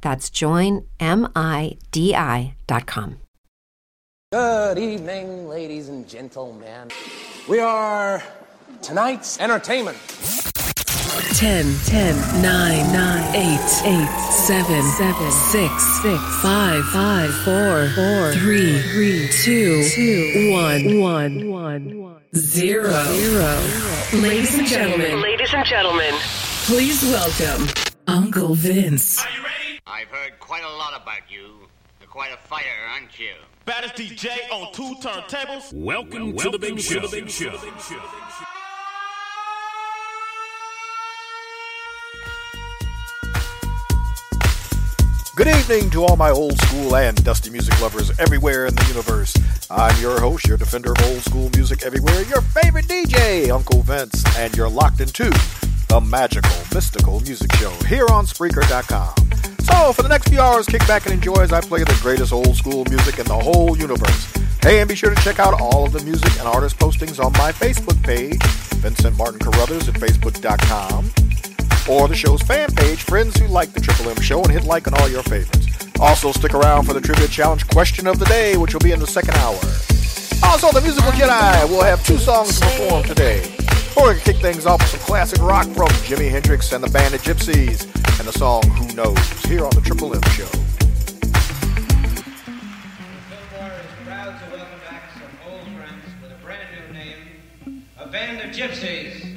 That's joinmidi.com. Good evening, ladies and gentlemen. We are tonight's entertainment. 10, 10, 9, 9, 8, 8, 7, 7, 6, 6, 5, 5, 4, 4, 3, 3, 2, 2, 1, 1, 1, 0, 0. Ladies and gentlemen, Ladies and gentlemen, please welcome Uncle Vince. I've heard quite a lot about you. You're quite a fighter, aren't you? Baddest DJ on two turntables. Welcome, to the big show. Good evening to all my old school and dusty music lovers everywhere in the universe. I'm your host, your defender of old school music everywhere, your favorite DJ, Uncle Vince, and you're locked into the magical, mystical music show here on Spreaker.com. So, for the next few hours, kick back and enjoy as I play the greatest old school music in the whole universe. Hey, and be sure to check out all of the music and artist postings on my Facebook page, Vincent Martin Carruthers at Facebook.com or the show's fan page, Friends Who Like the Triple M Show, and hit like on all your favorites. Also, stick around for the Trivia Challenge question of the day, which will be in the second hour. Also, the Musical Jedi will have two songs to perform today. We're going to kick things off with some classic rock from Jimi Hendrix and the Band of Gypsies, and the song Who Knows, here on the Triple M Show. Back some old friends with a brand new name, a band of gypsies.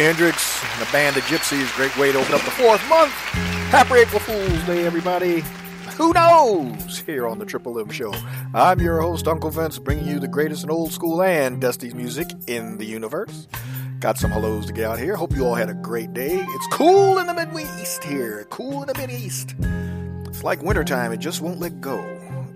Jimi Hendrix and the band of Gypsies. Great way to open up the fourth month. Happy April Fool's Day, everybody. Who knows? Here on the Triple M Show. I'm your host, Uncle Vince, bringing you the greatest in old school and Dusty's music in the universe. Got some hellos to get out here. Hope you all had a great day. It's cool in the Midwest here. Cool in the Mideast. It's like wintertime, it just won't let go.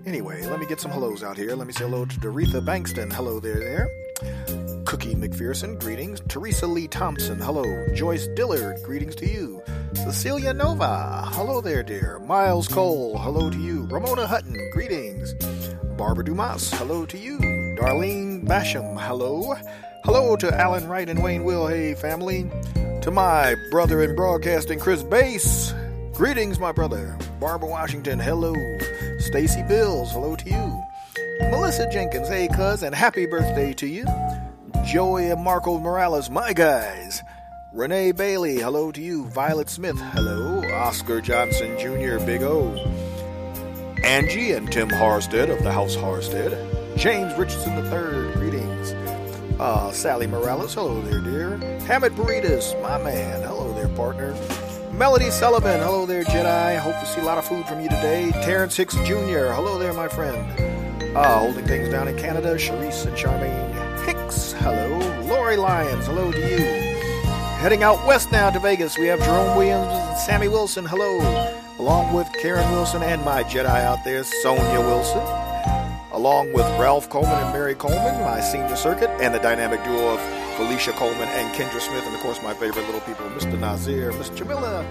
Anyway, let me get some hellos out here. Let me say hello to Doretha Bankston. Hello there, there. Cookie McPherson, greetings. Teresa Lee Thompson, hello. Joyce Dillard, greetings to you. Cecilia Nova, hello there, dear. Miles Cole, hello to you. Ramona Hutton, greetings. Barbara Dumas, hello to you. Darlene Basham, hello. Hello to Alan Wright and Wayne Will, hey family. To my brother in broadcasting, Chris Bass. Greetings, my brother. Barbara Washington, hello. Stacy Bills, hello to you. Melissa Jenkins, hey, cuz, and happy birthday to you. Joey and Marco Morales, my guys. Renee Bailey, hello to you. Violet Smith, hello. Oscar Johnson Jr., Big O. Angie and Tim Harstead of the House Harstead. James Richardson III, greetings. Uh, Sally Morales, hello there, dear. Hammett Burritos, my man, hello there, partner. Melody Sullivan, hello there, Jedi. Hope to see a lot of food from you today. Terrence Hicks Jr., hello there, my friend. Uh, holding things down in Canada, Sharice and Charmaine Hicks, hello. Lori Lyons, hello to you. Heading out west now to Vegas, we have Jerome Williams and Sammy Wilson, hello. Along with Karen Wilson and my Jedi out there, Sonia Wilson. Along with Ralph Coleman and Mary Coleman, my senior circuit, and the dynamic duo of Felicia Coleman and Kendra Smith, and of course my favorite little people, Mr. Nazir, Miss Jamila,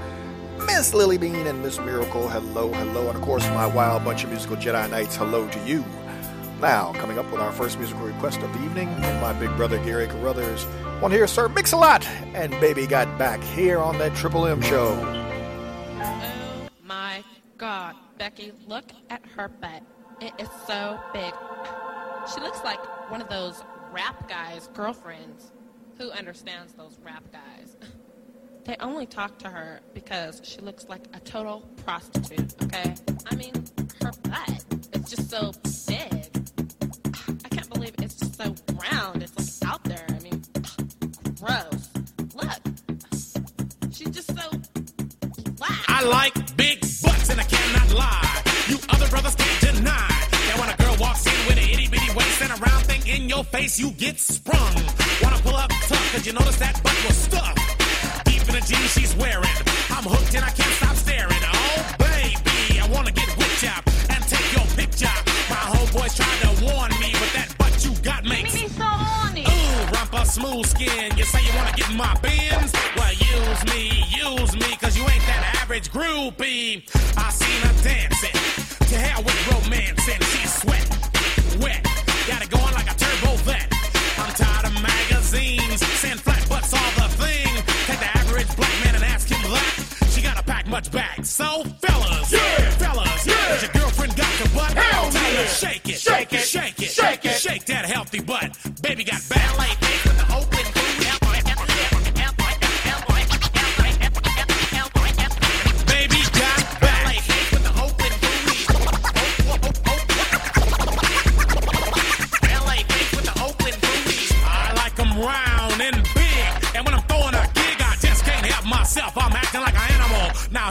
Miss Lily Bean, and Miss Miracle. Hello, hello, and of course my wild bunch of musical Jedi Knights. Hello to you. Now, coming up with our first musical request of the evening my big brother Gary Carruthers. One here, Sir Mix-a-Lot, and Baby Got Back here on that Triple M show. Oh my god, Becky, look at her butt. It is so big. She looks like one of those rap guys' girlfriends. Who understands those rap guys? They only talk to her because she looks like a total prostitute, okay? I mean, her butt is just so like big butts and I cannot lie. You other brothers can't deny that when a girl walks in with an itty bitty waist and a round thing in your face, you get sprung. Wanna pull up tough cause you notice that butt was stuffed. Deep in the jeans she's wearing. I'm hooked and I can't stop staring. Oh baby, I wanna get whipped up and take your picture. My homeboys tried to warn me, but that butt you got makes me so horny. Ooh, rumpa smooth skin. You say you wanna get in my bins? Well, use me, use me, cause you ain't that average groupie. I seen her dancing. To hell with romance and she's sweat, wet. Got it going like a turbo vet. I'm tired of magazines saying flat butts all the thing. Take the average black man and ask him that. She gotta pack much back. So fellas, yeah, fellas,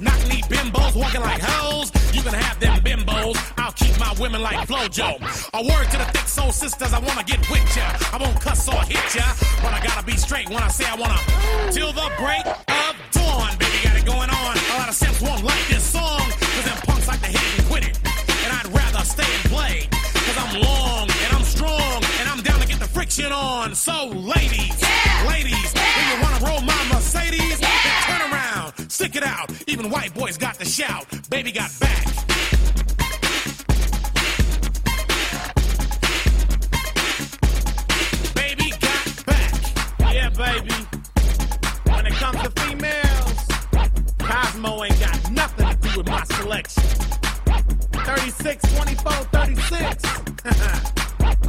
Knock knee bimbos walking like hoes. You can have them bimbos. I'll keep my women like Flojo. A word to the thick soul sisters, I wanna get with ya. I won't cuss or hit ya, but I gotta be straight when I say I wanna. Till the break of dawn, baby, got it going on. A lot of simps won't like this song, cause them punks like to hit and quit it. And I'd rather stay and play, cause I'm long and I'm strong, and I'm down to get the friction on. So, ladies, ladies, stick it out. Even white boys got to shout, baby got back. Baby got back. Yeah, baby. When it comes to females, Cosmo ain't got nothing to do with my selection. 36, 24, 36.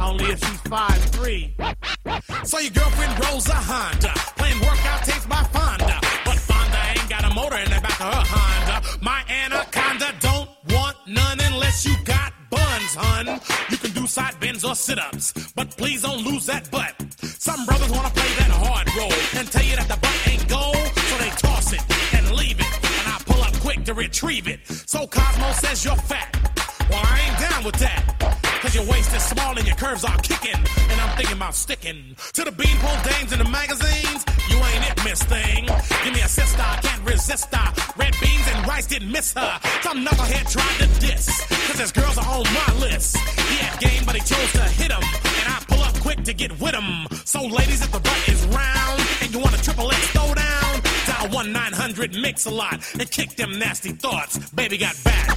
Only if she's 5'3. So your girlfriend rolls a Honda, playing workout tapes by Fonda. Or sit ups, but please don't lose that butt. Some brothers wanna play that hard role and tell you that the butt ain't gold, so they toss it and leave it. And I pull up quick to retrieve it. So Cosmo says you're fat. Well, I ain't down with that. Cause your waist is small and your curves are kicking. And I'm thinking about sticking to the beanpole dames in the magazines. You ain't it, miss thing. Give me a sister, I can't resist her. Rice didn't miss her. Some knucklehead tried to diss. Cause his girls are on my list. He had game, but he chose to hit him. And I pull up quick to get with him. So, ladies, if the butt is round and you want a triple X throw down, Dial 1 900 Mix a Lot and kick them nasty thoughts. Baby got back.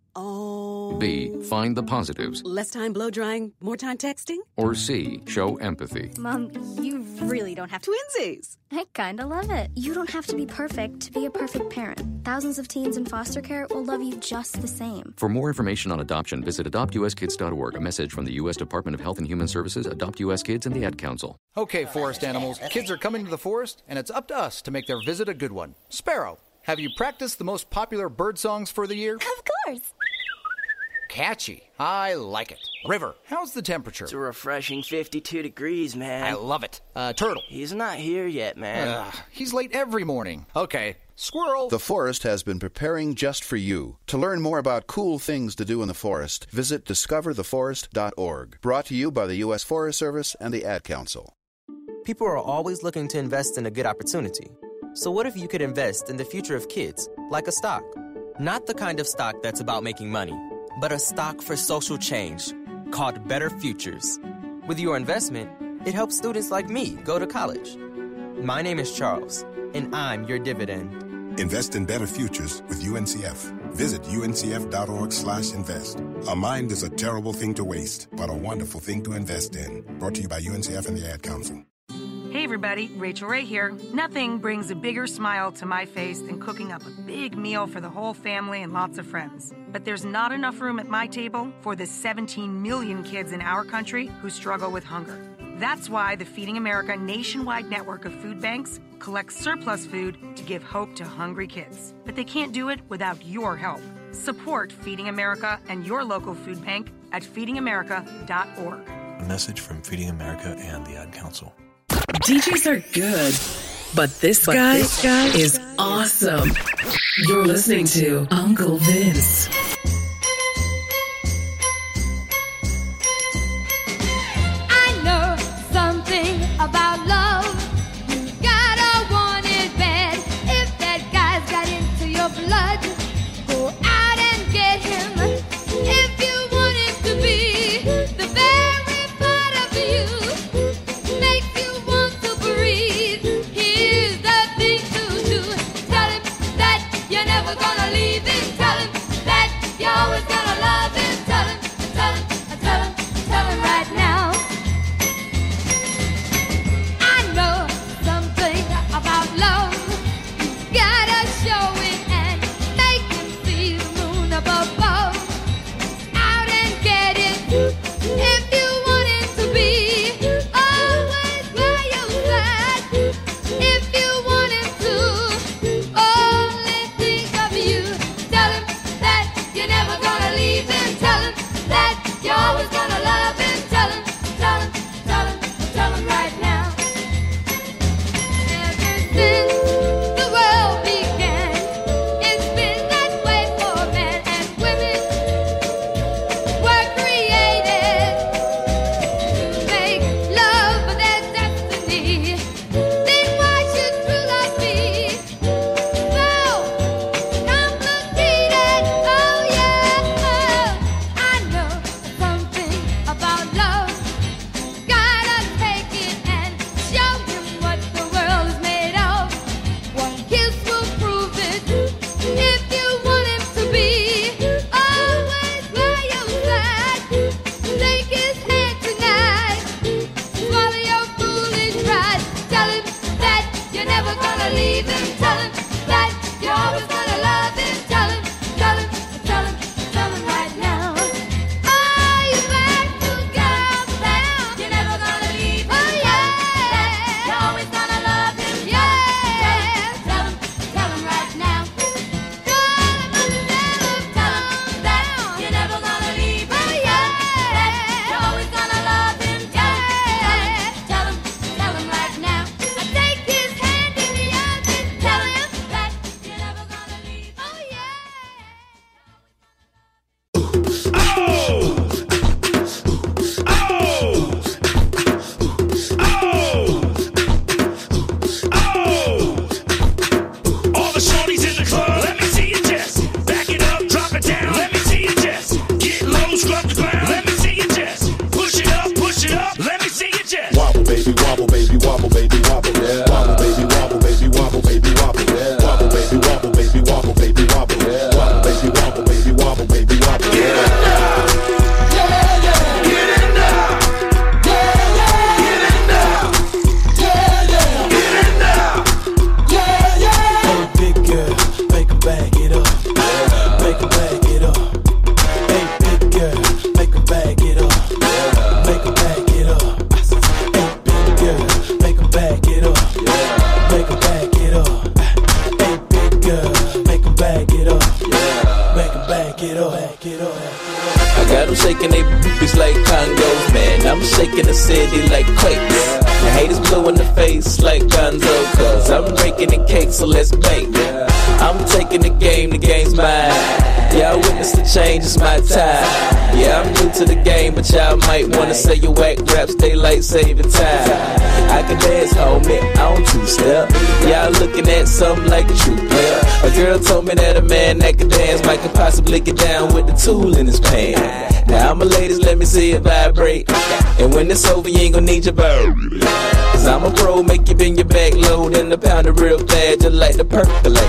Oh. B. Find the positives? Less time blow drying, more time texting? Or C. Show empathy? Mom, you really don't have. Twinsies! I kinda love it. You don't have to be perfect to be a perfect parent. Thousands of teens in foster care will love you just the same. For more information on adoption, visit adoptuskids.org. A message from the U.S. Department of Health and Human Services, Adopt U.S. Kids, and the Ad Council. Okay, forest animals, kids are coming to the forest, and it's up to us to make their visit a good one. Sparrow, have you practiced the most popular bird songs for the year? Of course. Catchy. I like it. River, how's the temperature? It's a refreshing 52 degrees, man. I love it. Uh, turtle. He's not here yet, man. Ugh, he's late every morning. Okay. Squirrel. The forest has been preparing just for you. To learn more about cool things to do in the forest, visit discovertheforest.org. Brought to you by the U.S. Forest Service and the Ad Council. People are always looking to invest in a good opportunity. So, what if you could invest in the future of kids, like a stock? Not the kind of stock that's about making money, but a stock for social change called Better Futures. With your investment, it helps students like me go to college. My name is Charles, and I'm your dividend. Invest in better futures with UNCF. Visit uncf.org/invest. A mind is a terrible thing to waste, but a wonderful thing to invest in. Brought to you by UNCF and the Ad Council. Hey everybody, Rachel Ray here. Nothing brings a bigger smile to my face than cooking up a big meal for the whole family and lots of friends. But there's not enough room at my table for the 17 million kids in our country who struggle with hunger. That's why the Feeding America nationwide network of food banks collects surplus food to give hope to hungry kids. But they can't do it without your help. Support Feeding America and your local food bank at feedingamerica.org. A message from Feeding America and the Ad Council. DJs are good, but this guy, this guy is awesome. You're listening to Uncle Vince. it's over, you ain't gonna need your bird. Cause I'm a pro, make you bend your back low, then the pound of real bad, just like the percolate.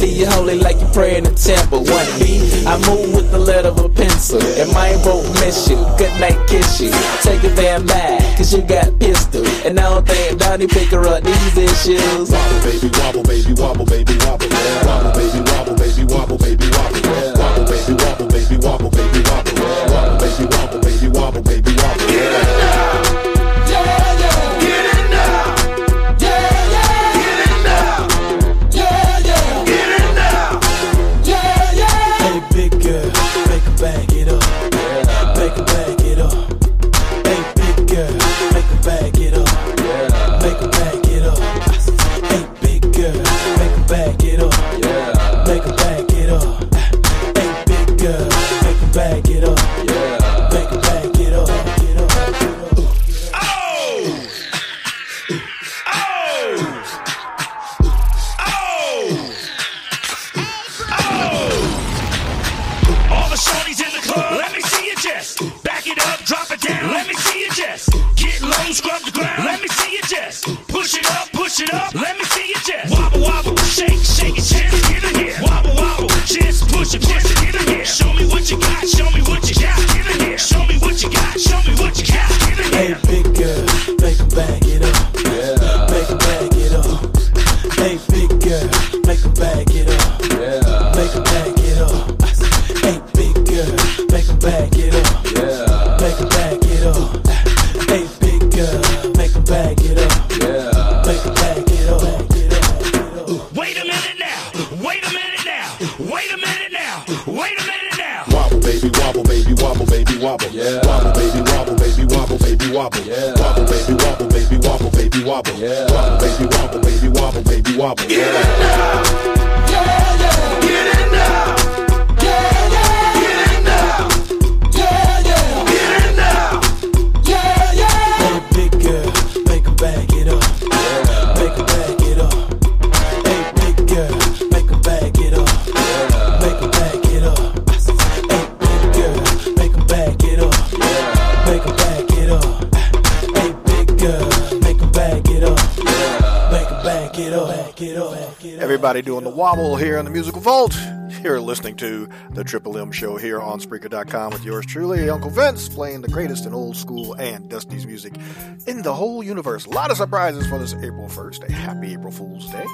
leave you holy like you pray in to temple. One B, I move with the lead of a pencil. And my won't miss you. Good night, kiss you. Take a van back, cause you got pistol. And I don't think Donnie pick her up these issues. Wobble, baby, wobble, baby, wobble, baby, wobble. Yeah. Wobble, baby, wobble, baby, wobble, baby, wobble. Yeah. Wobble, baby, wobble, baby, wobble, baby, wobble. Yeah. Wobble, baby, wobble, baby, wobble, baby. Wobble here in the Musical Vault. You're listening to the Triple M Show here on Spreaker.com with yours truly, Uncle Vince, playing the greatest in old school and Dusty's music in the whole universe. A lot of surprises for this April 1st. A happy April Fool's Day.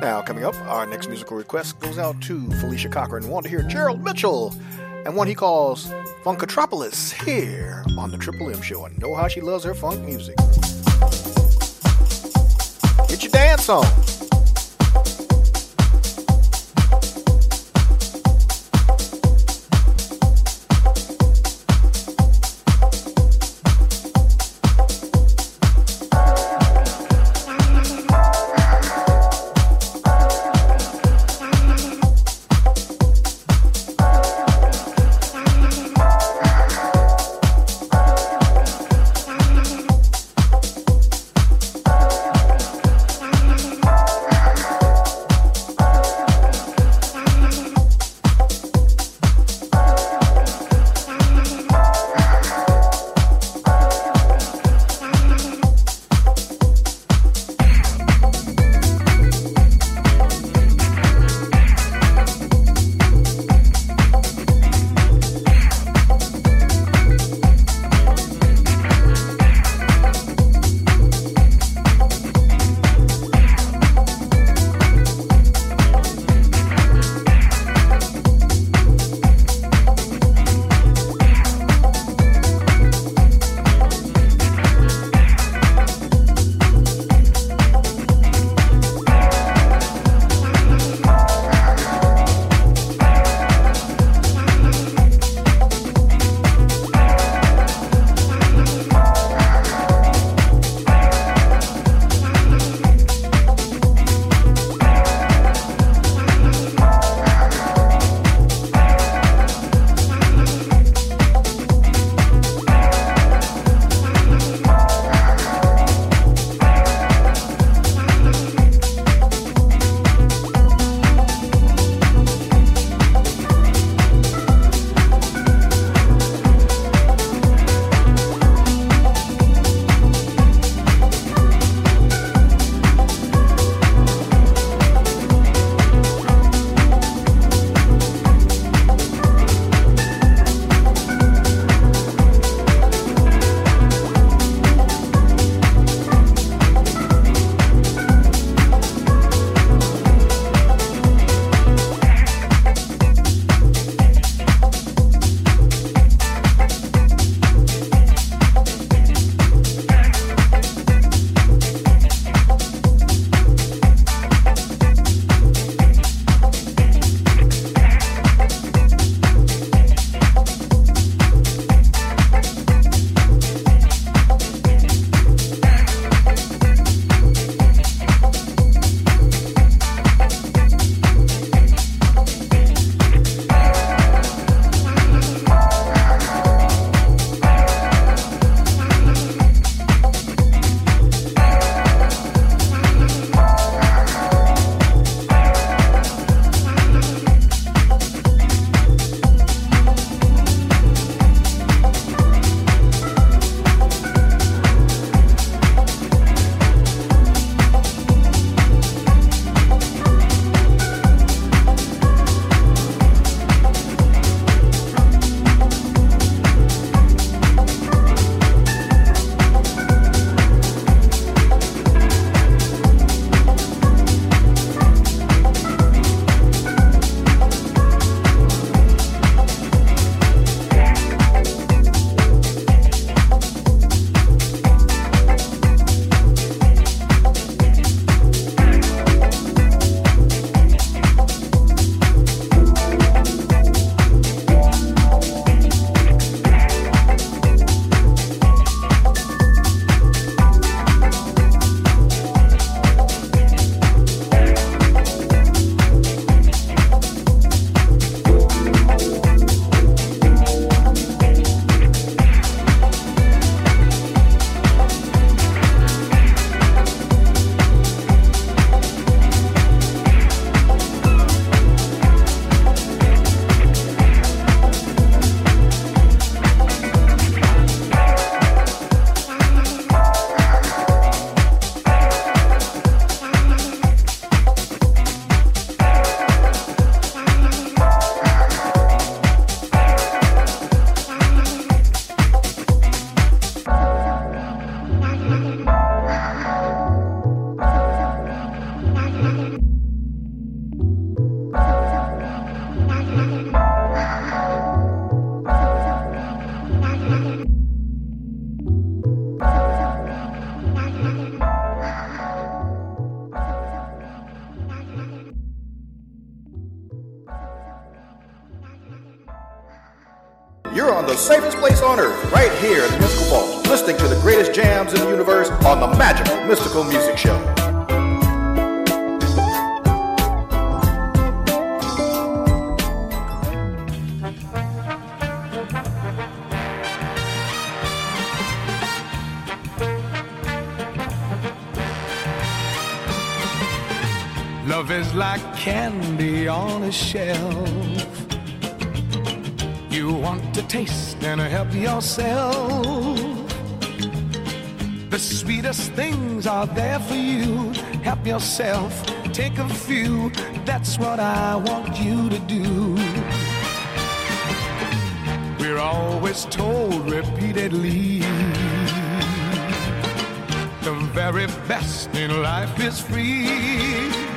Now, coming up, our next musical request goes out to Felicia Cochran. Want to hear Gerald Mitchell and one he calls Funkatropolis here on the Triple M Show. And know how she loves her funk music. Get your dance on. Love is like candy on a shelf. You want to taste and help yourself. The sweetest things are there for you. Help yourself, take a few. That's what I want you to do. We're always told repeatedly the very best in life is free.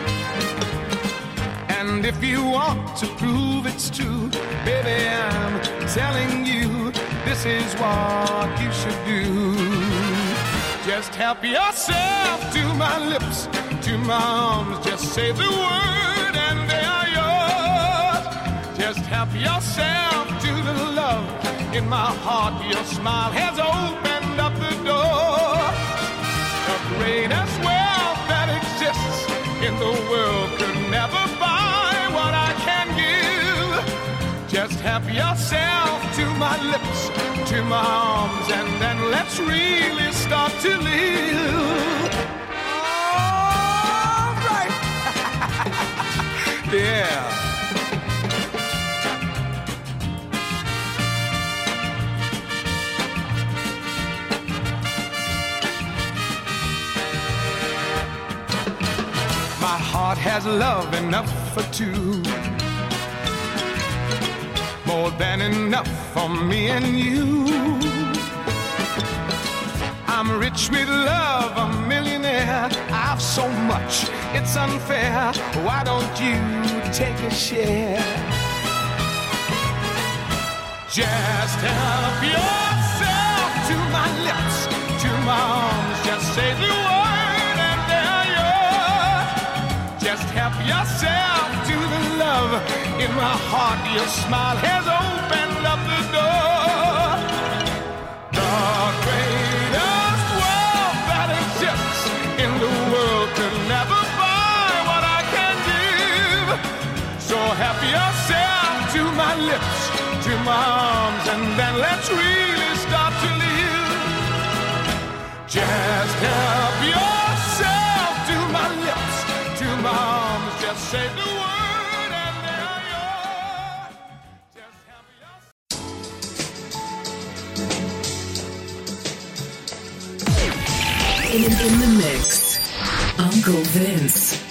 And if you want to prove it's true, baby, I'm telling you, this is what you should do. Just help yourself to my lips, to my arms. Just say the word and they are yours. Just help yourself to the love in my heart. Your smile has opened up the door. The greatest wealth that exists in the world could never help yourself to my lips, to my arms, and then let's really start to live. All right. yeah. My heart has love enough for two. More than enough for me and you. I'm rich with love, a millionaire. I've so much, it's unfair. Why don't you take a share? Just help yourself to my lips, to my arms. Just say the word Just help yourself to the love in my heart. Your smile has opened up the door. The greatest wealth that exists in the world could never buy what I can give. So help yourself to my lips, to my arms, and then let's really start to live. Just help say the word and they're yours. Just. In, in the mix, Uncle Vince.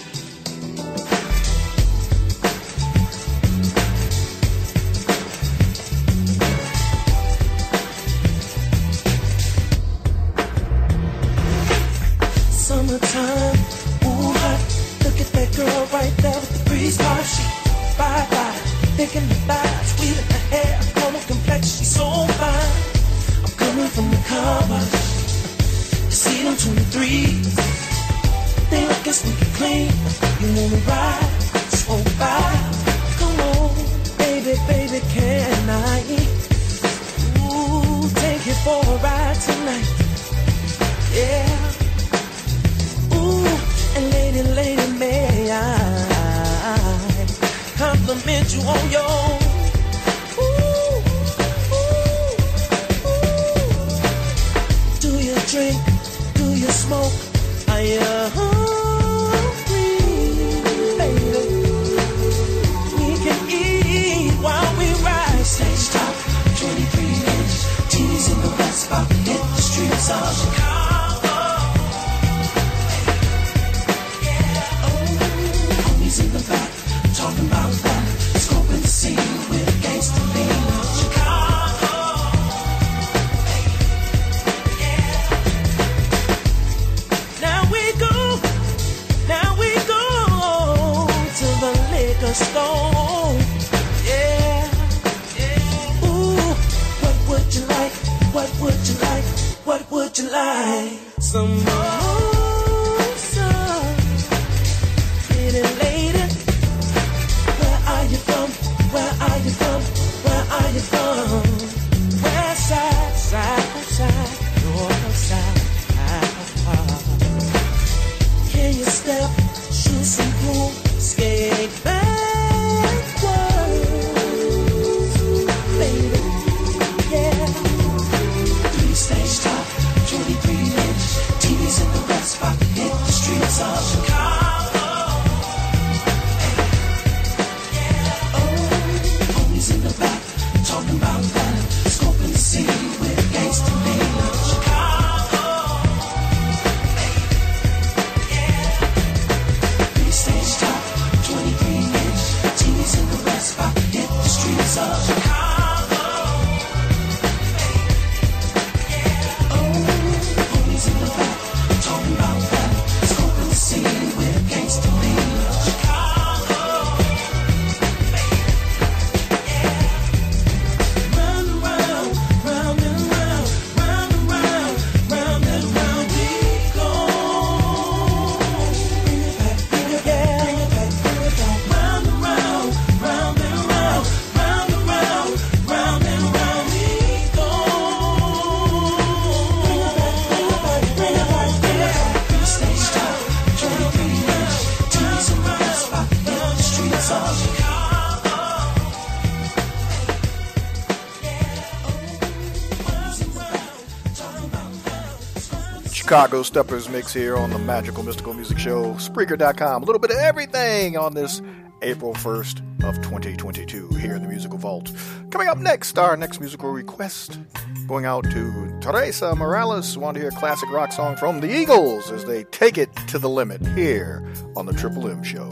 Chicago Steppers mix here on the Magical Mystical Music Show, Spreaker.com. A little bit of everything on this April 1st of 2022 here in the Musical Vault. Coming up next, our next musical request going out to Teresa Morales. Want to hear a classic rock song from the Eagles as they take it to the limit here on the Triple M Show.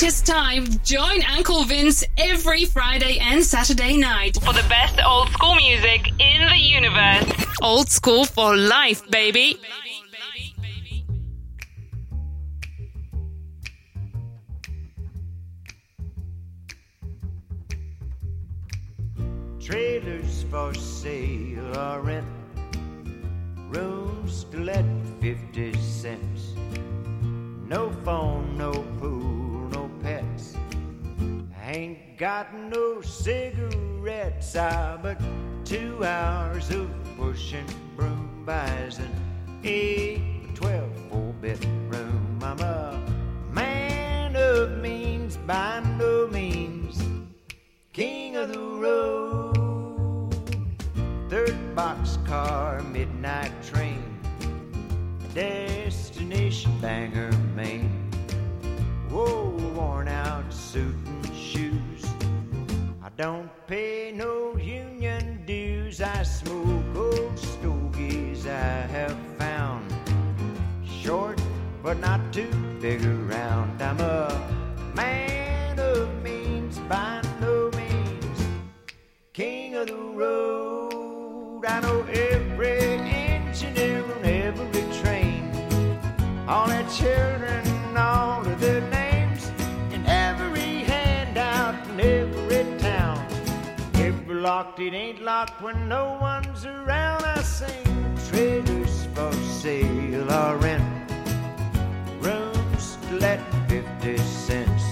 Greatest time. Join Uncle Vince every Friday and Saturday night For the best old school music in the universe. Old school for life, baby. Trailers for sale or rent. Got no cigarettes. I but two hours of pushing broom buys an eight, twelve, four bedroom. I'm a man of means by no means king of the road. Third boxcar, midnight train, destination Bangor, don't pay no union dues. I smoke old stogies I have found. Short, but not too big around. I'm a man of means by no means king of the road. I know every engineer on every train, all their children, locked, it ain't locked when no one's around. I sing trailers for sale or rent, rooms let 50 cents.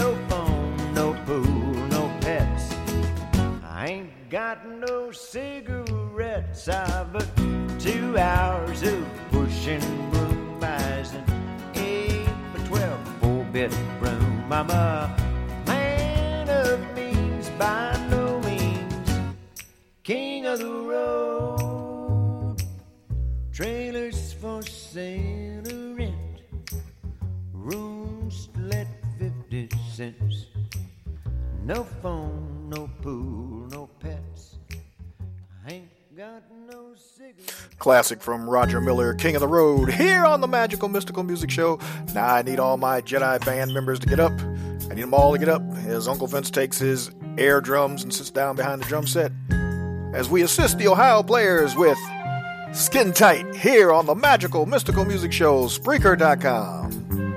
No phone, no pool, no pets. I ain't got no cigarettes. I've but two hours of pushing broom buys an eight by twelve four bedroom. I'm a king of the road. Trailers for sale or rent, rooms let fifty cents. No phone, no pool, no pets. I ain't got no cigarettes. Classic from Roger Miller, King of the Road, here on the Magical Mystical Music Show. Now I need all my Jedi band members to get up. I need them all to get up as Uncle Vince takes his air drums and sits down behind the drum set. As we assist the Ohio players with Skin Tight here on the Magical Mystical Music Show, Spreaker.com.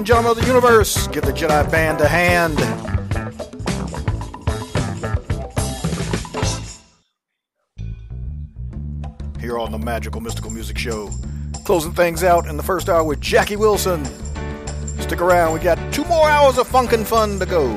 and gentlemen of the universe, give the Jedi Band a hand. Here on the Magical Mystical Music Show. Closing things out in the first hour with Jackie Wilson. Stick around, we got two more hours of funk and fun to go.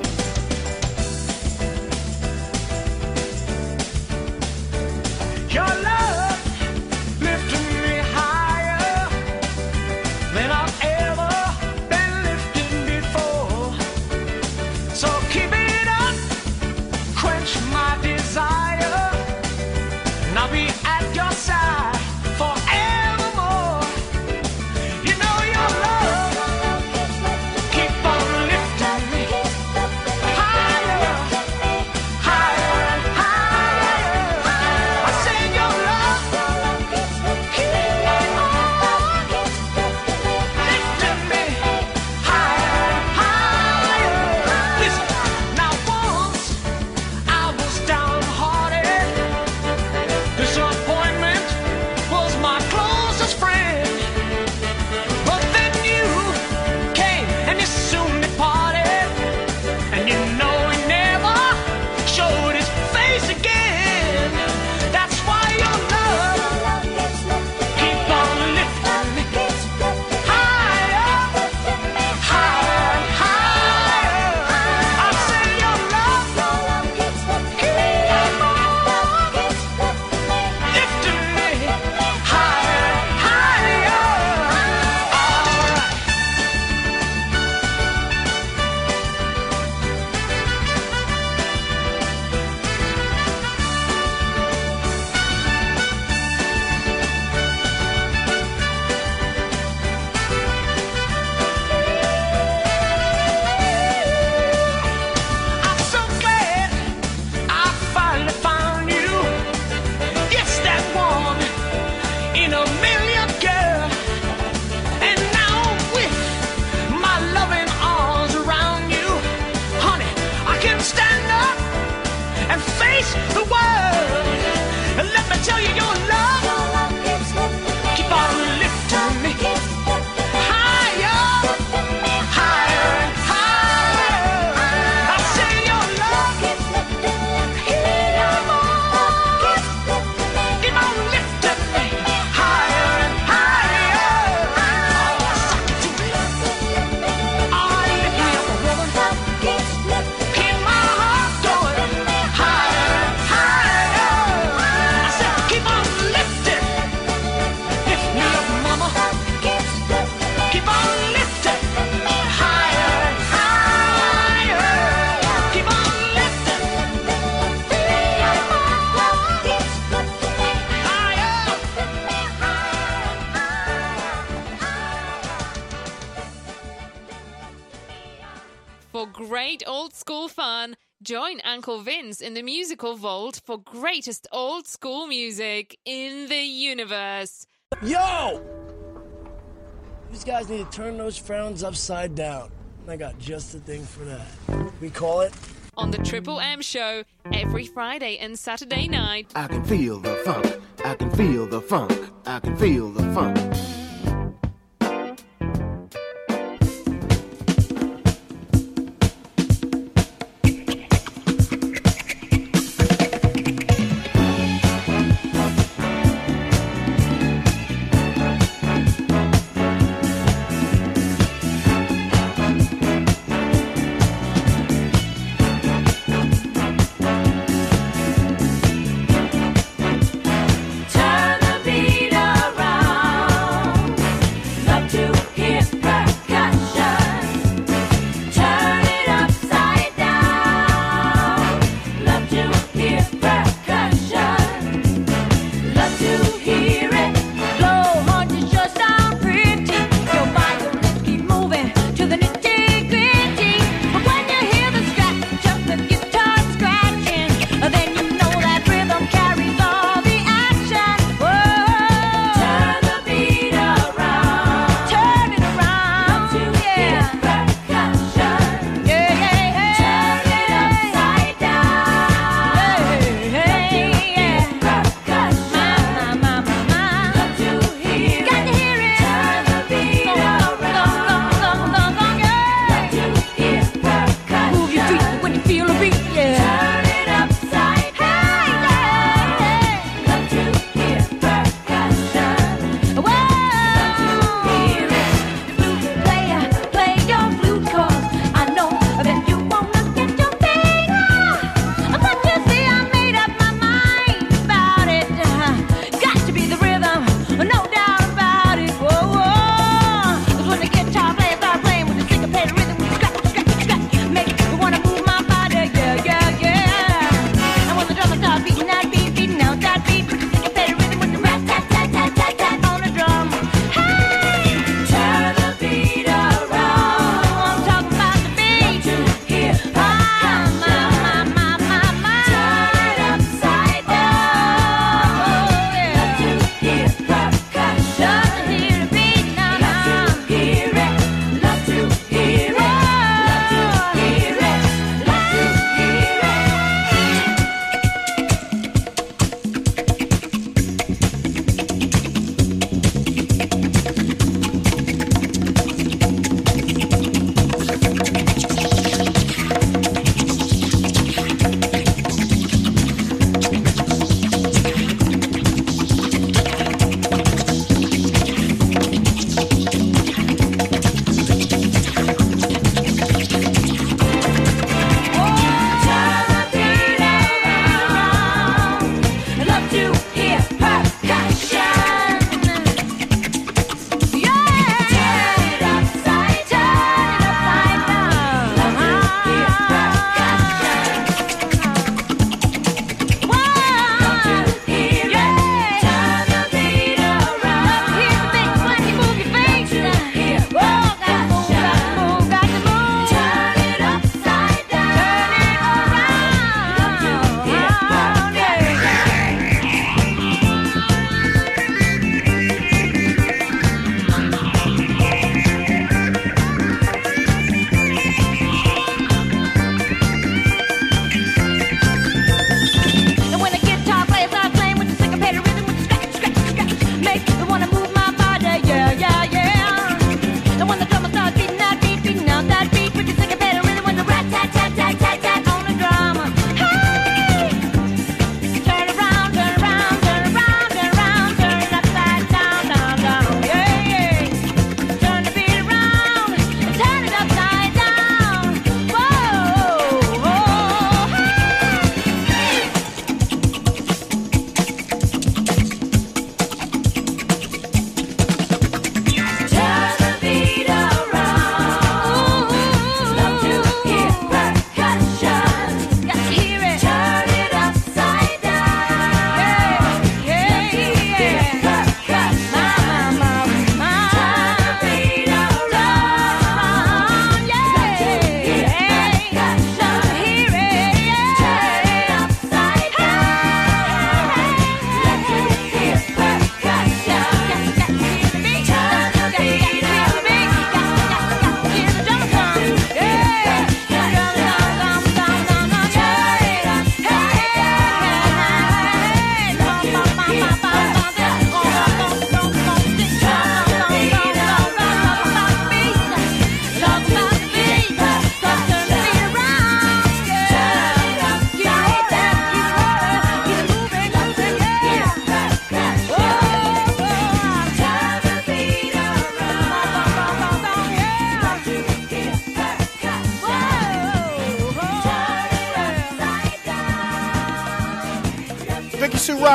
For greatest old school music in the universe. Yo! These guys need to turn those frowns upside down. I got just the thing for that. We call it On the Triple M Show every Friday and Saturday night. I can feel the funk. I can feel the funk. I can feel the funk.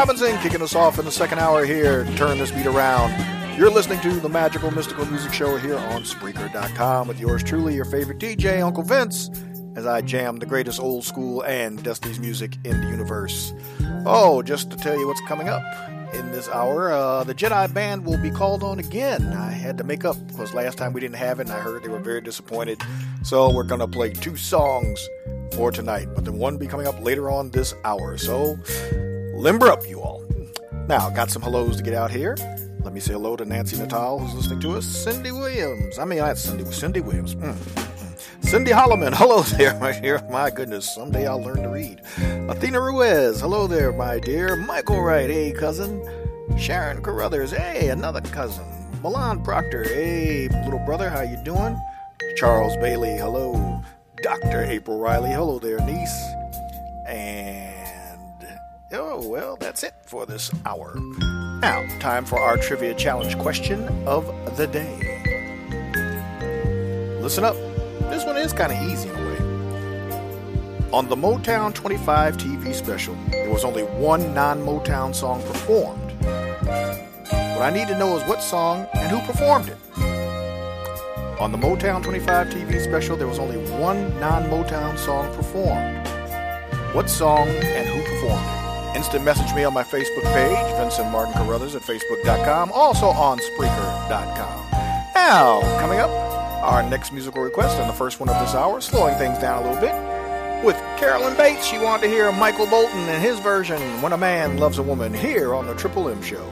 Robinson kicking us off in the second hour here. To turn this beat around. You're listening to the Magical Mystical Music Show here on Spreaker.com with yours truly, your favorite DJ, Uncle Vince, as I jam the greatest old school and Dusty's music in the universe. Oh, just to tell you what's coming up in this hour, uh, the Jedi Band will be called on again. I had to make up because last time we didn't have it and I heard they were very disappointed. So we're going to play two songs for tonight, but then one be coming up later on this hour. So limber up. Now, got some hellos to get out here. Let me say hello to Nancy Natal, who's listening to us. Cindy Williams. I mean, that's Cindy. Cindy Williams. Mm, mm. Cindy Holloman. Hello there, my dear. My goodness, someday I'll learn to read. Athena Ruiz. Hello there, my dear. Michael Wright. Hey, cousin. Sharon Carruthers. Hey, another cousin. Milan Proctor. Hey, little brother. How you doing? Charles Bailey. Hello. Dr. April Riley. Hello there, niece. And, oh, well, that's it for this hour. Now, time for our trivia challenge question of the day. Listen up. This one is kind of easy in a way. On the Motown 25 TV special, there was only one non Motown song performed. What I need to know is what song and who performed it. On the Motown 25 TV special, there was only one non Motown song performed. What song and who performed it? Instant message me on my Facebook page, Vincent Martin Carruthers at Facebook.com, also on Spreaker.com. Now, coming up, our next musical request and the first one of this hour, slowing things down a little bit. With Carolyn Bates, she wanted to hear Michael Bolton and his version, When a Man Loves a Woman, here on the Triple M Show.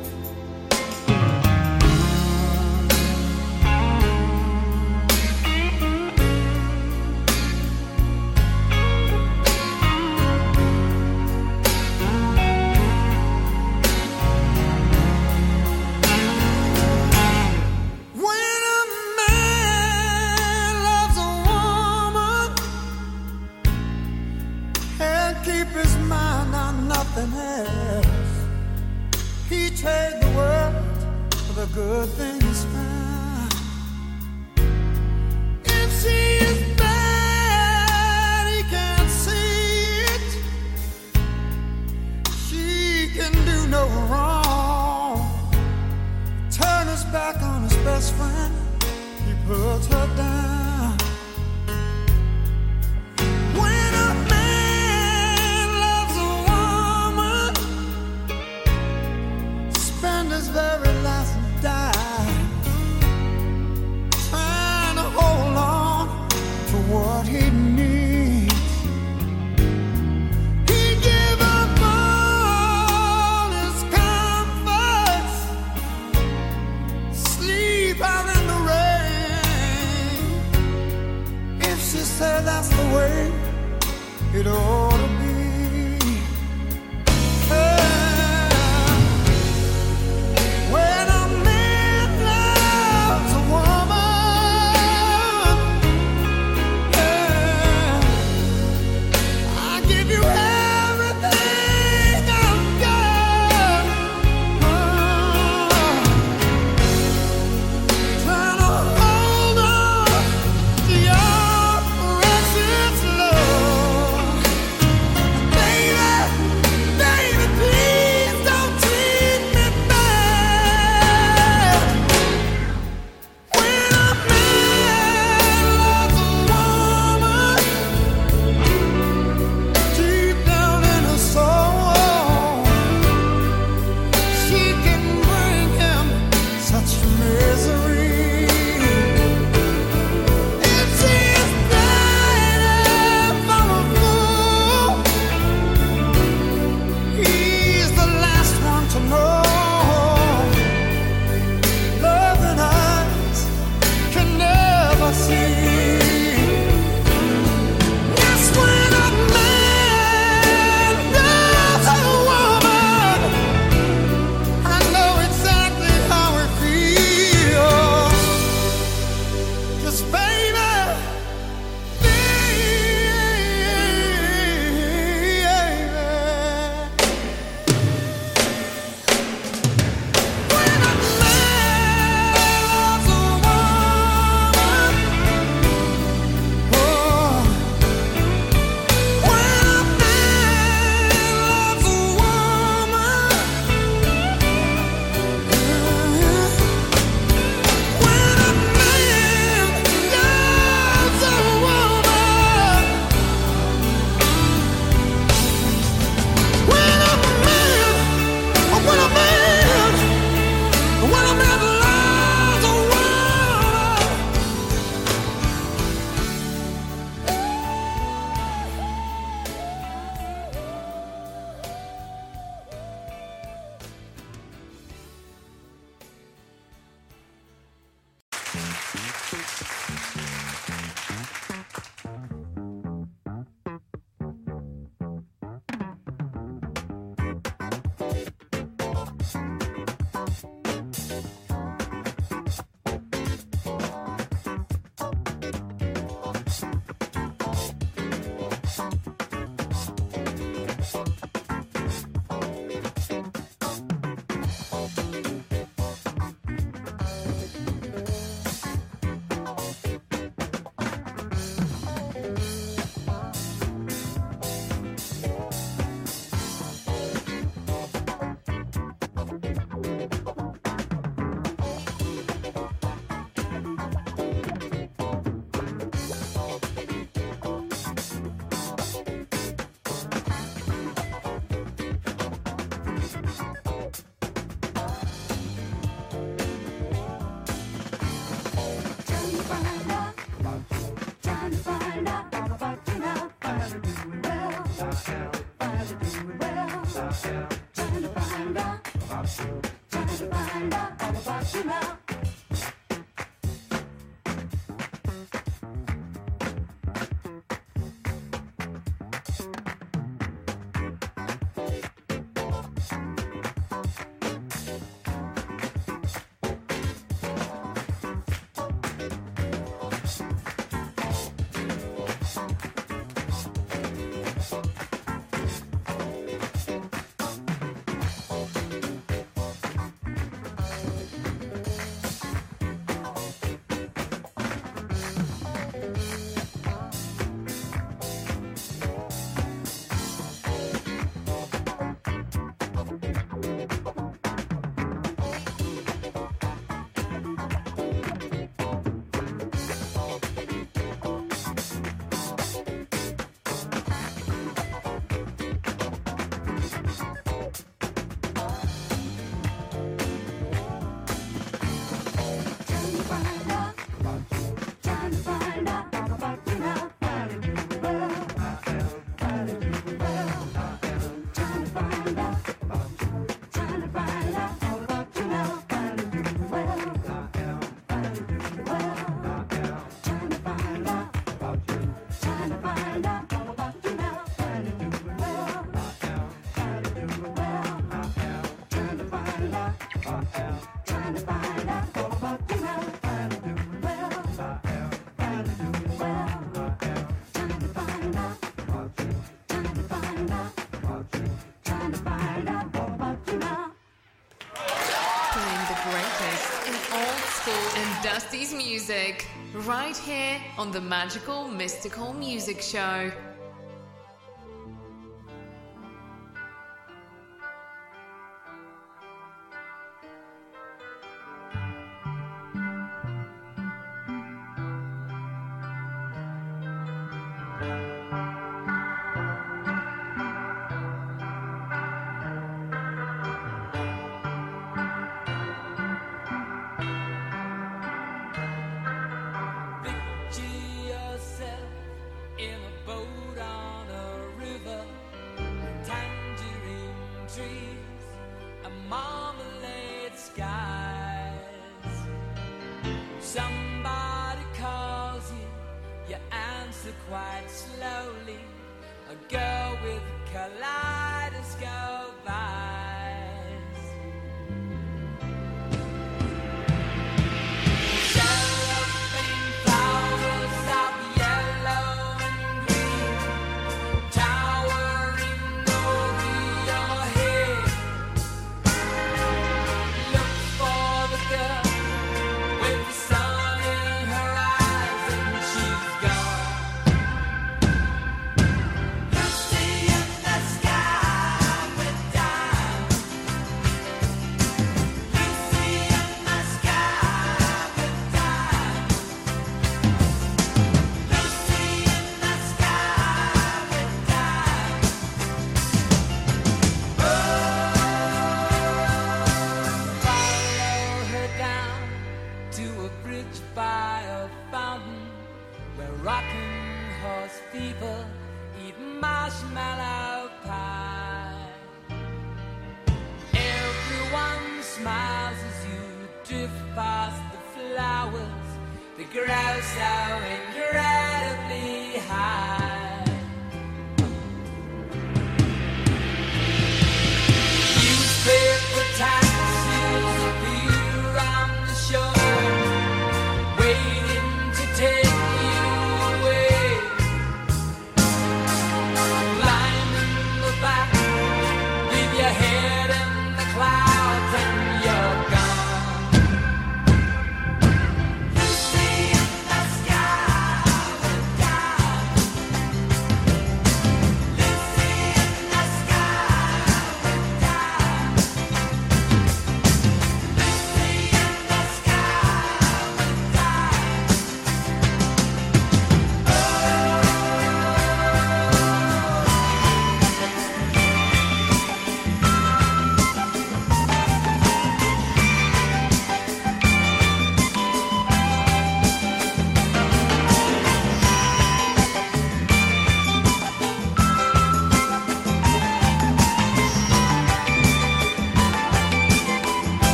Music, right here on the Magical Mystical Music Show.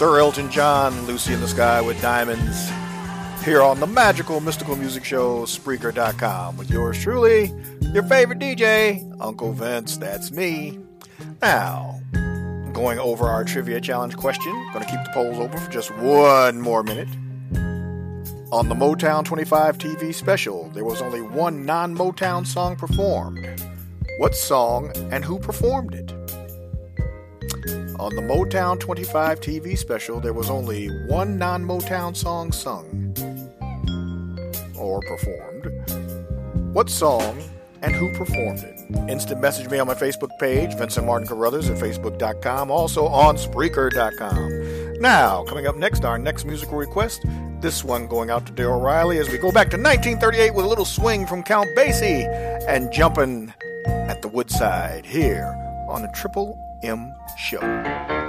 Sir Elton John, Lucy in the Sky with Diamonds, here on the magical mystical music show, Spreaker.com, with yours truly, your favorite DJ, Uncle Vince. That's me. Now, going over our trivia challenge question, going to keep the polls open for just one more minute. On the Motown 25 TV special, there was only one non Motown song performed. What song and who performed it? On the Motown 25 TV special, there was only one non Motown song sung or performed. What song and who performed it? Instant message me on my Facebook page, Vincent Martin Carruthers at Facebook.com, also on Spreaker.com. Now, coming up next, our next musical request. This one going out to Daryl Riley as we go back to 1938 with a little swing from Count Basie and jumping at the Woodside here on the Triple M Show.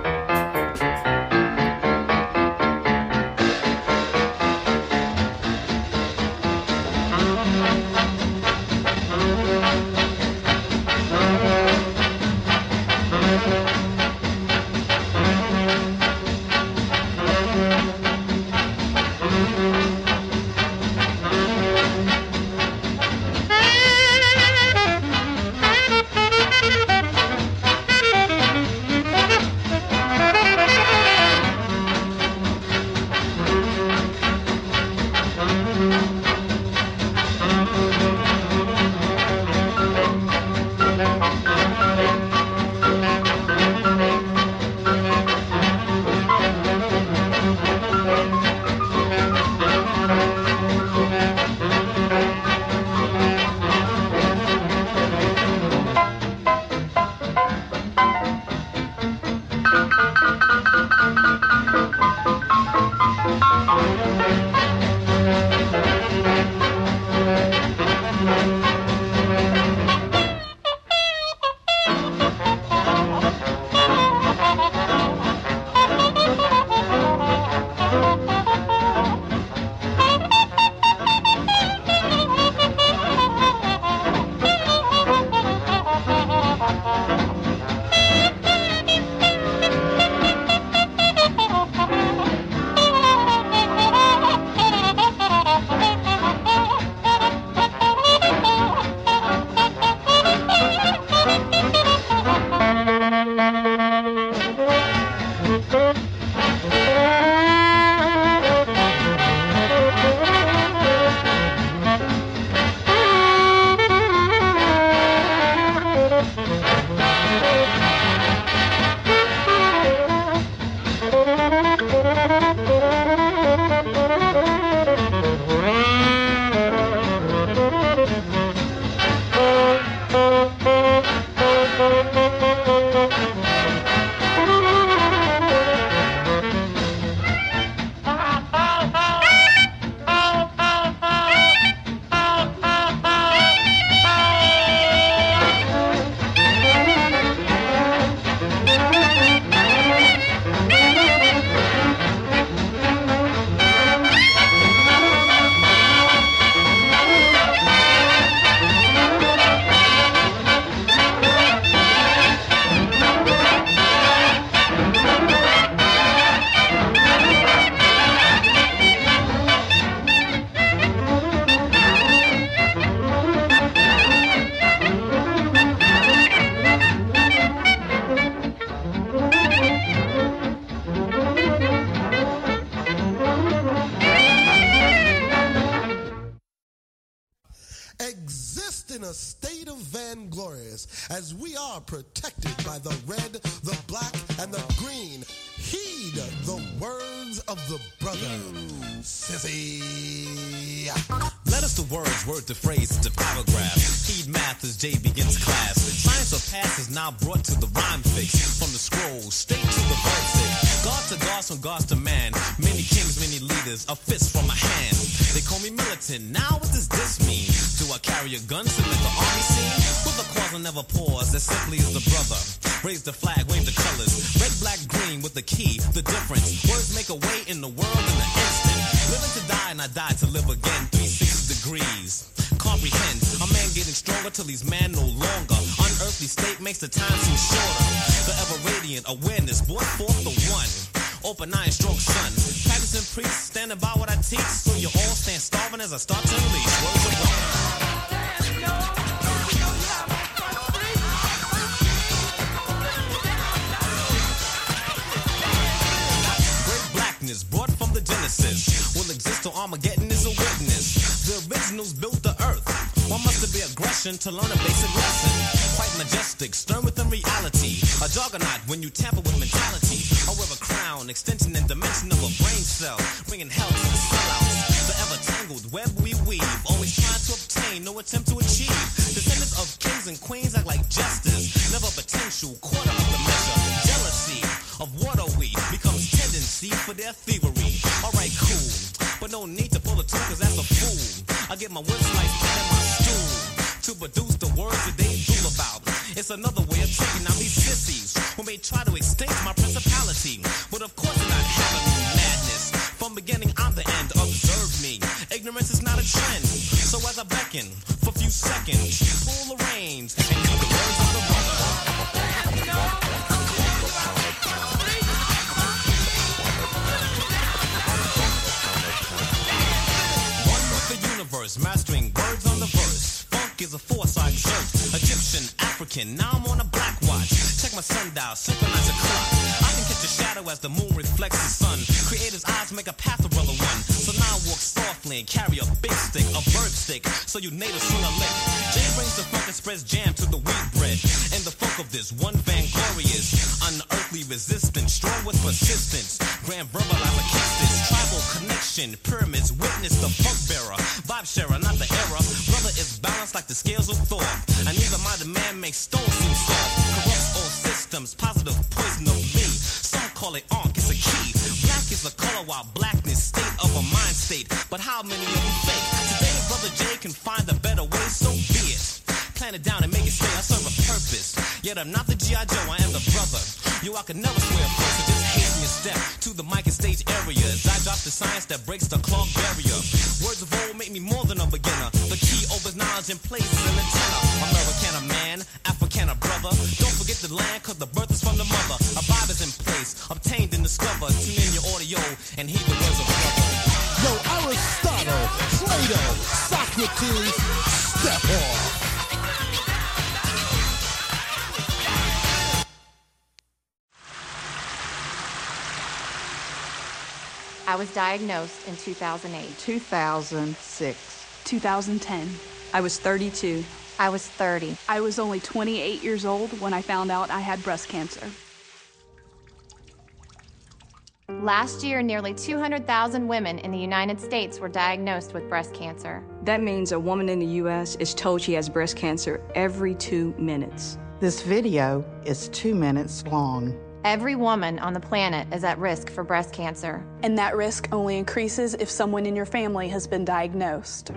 There to learn a basic lesson? Quite majestic, stern within reality. A juggernaut when you tamper with mentality. I wear a crown, extension and dimension of a brain cell, bringing hell to the sellouts. The ever tangled web we weave, always trying to obtain, no attempt to achieve. Descendants of kings and queens act like jesters, never potential, quarter of the measure. Jealousy of what are we becomes tendency for their thievery. Alright, cool, but no need to pull tool, cause that's a fool. I get my words like to produce the words that they drool about. It's another way of taking out these sissies who may try to extinct my principality. But of course, they're not me madness. From beginning, I'm the end. Observe me. Ignorance is not a trend. So as I beckon for a few seconds, pull the reins and hear the words of the brother. Universe, mastering is a force I exert. Egyptian, African, now I'm on a black watch. Check my sundial, synchronize the clock. A shadow as the moon reflects the sun. Creator's eyes make a path to brother one. So now I walk softly and carry a big stick, a verb stick, so you natives sooner lick. Jay brings the funk and spreads jam to the wheat bread. And the funk of this one vainglorious, unearthly resistance, strong with persistence. Grand a kiss this tribal connection, pyramids witness the funk bearer, vibe sharer, not the error. Brother is balanced like the scales of Thor, and even my demand makes stone seem soft. All positive poison of me. Some call it ankh, it's a key. Black is the color, while blackness state of a mind state. But how many of you fake? Today, brother Jay can find a better way, so be it. Plan it down and make it stay. I serve a purpose. Yet I'm not the G.I. Joe, I am the brother. You, I can never swear a so just hasten your step to the mic and stage area. As I drop the science that breaks the clog barrier. Words of old make me more than a beginner. The key opens knowledge and places an antenna. American a man, African a brother. Don't forget the land, cause the birth is from the mother. A vibe is in place, obtained and discovered. Tune in your audio and heed the words of brother. Yo, Aristotle, Plato, Socrates, step off. I was diagnosed in 2008. 2006. 2010. I was 32. I was 30. I was only 28 years old when I found out I had breast cancer. Last year, nearly 200,000 women in the United States were diagnosed with breast cancer. That means a woman in the U.S. is told she has breast cancer every two minutes. This video is two minutes long. Every woman on the planet is at risk for breast cancer. And that risk only increases if someone in your family has been diagnosed.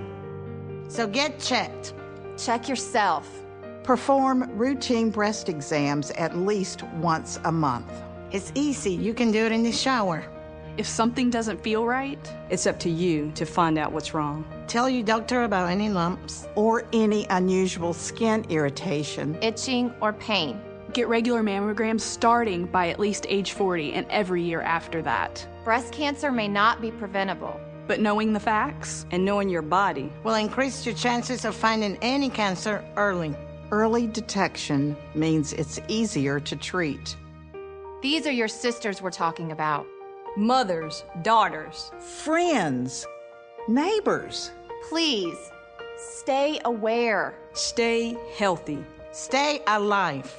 So get checked. Check yourself. Perform routine breast exams at least once a month. It's easy. You can do it in the shower. If something doesn't feel right, it's up to you to find out what's wrong. Tell your doctor about any lumps or any unusual skin irritation, itching, or pain. Get regular mammograms starting by at least age 40 and every year after that. Breast cancer may not be preventable. But knowing the facts and knowing your body will increase your chances of finding any cancer early. Early detection means it's easier to treat. These are your sisters we're talking about. Mothers, daughters, friends, neighbors. Please Stay aware. Stay healthy. Stay alive.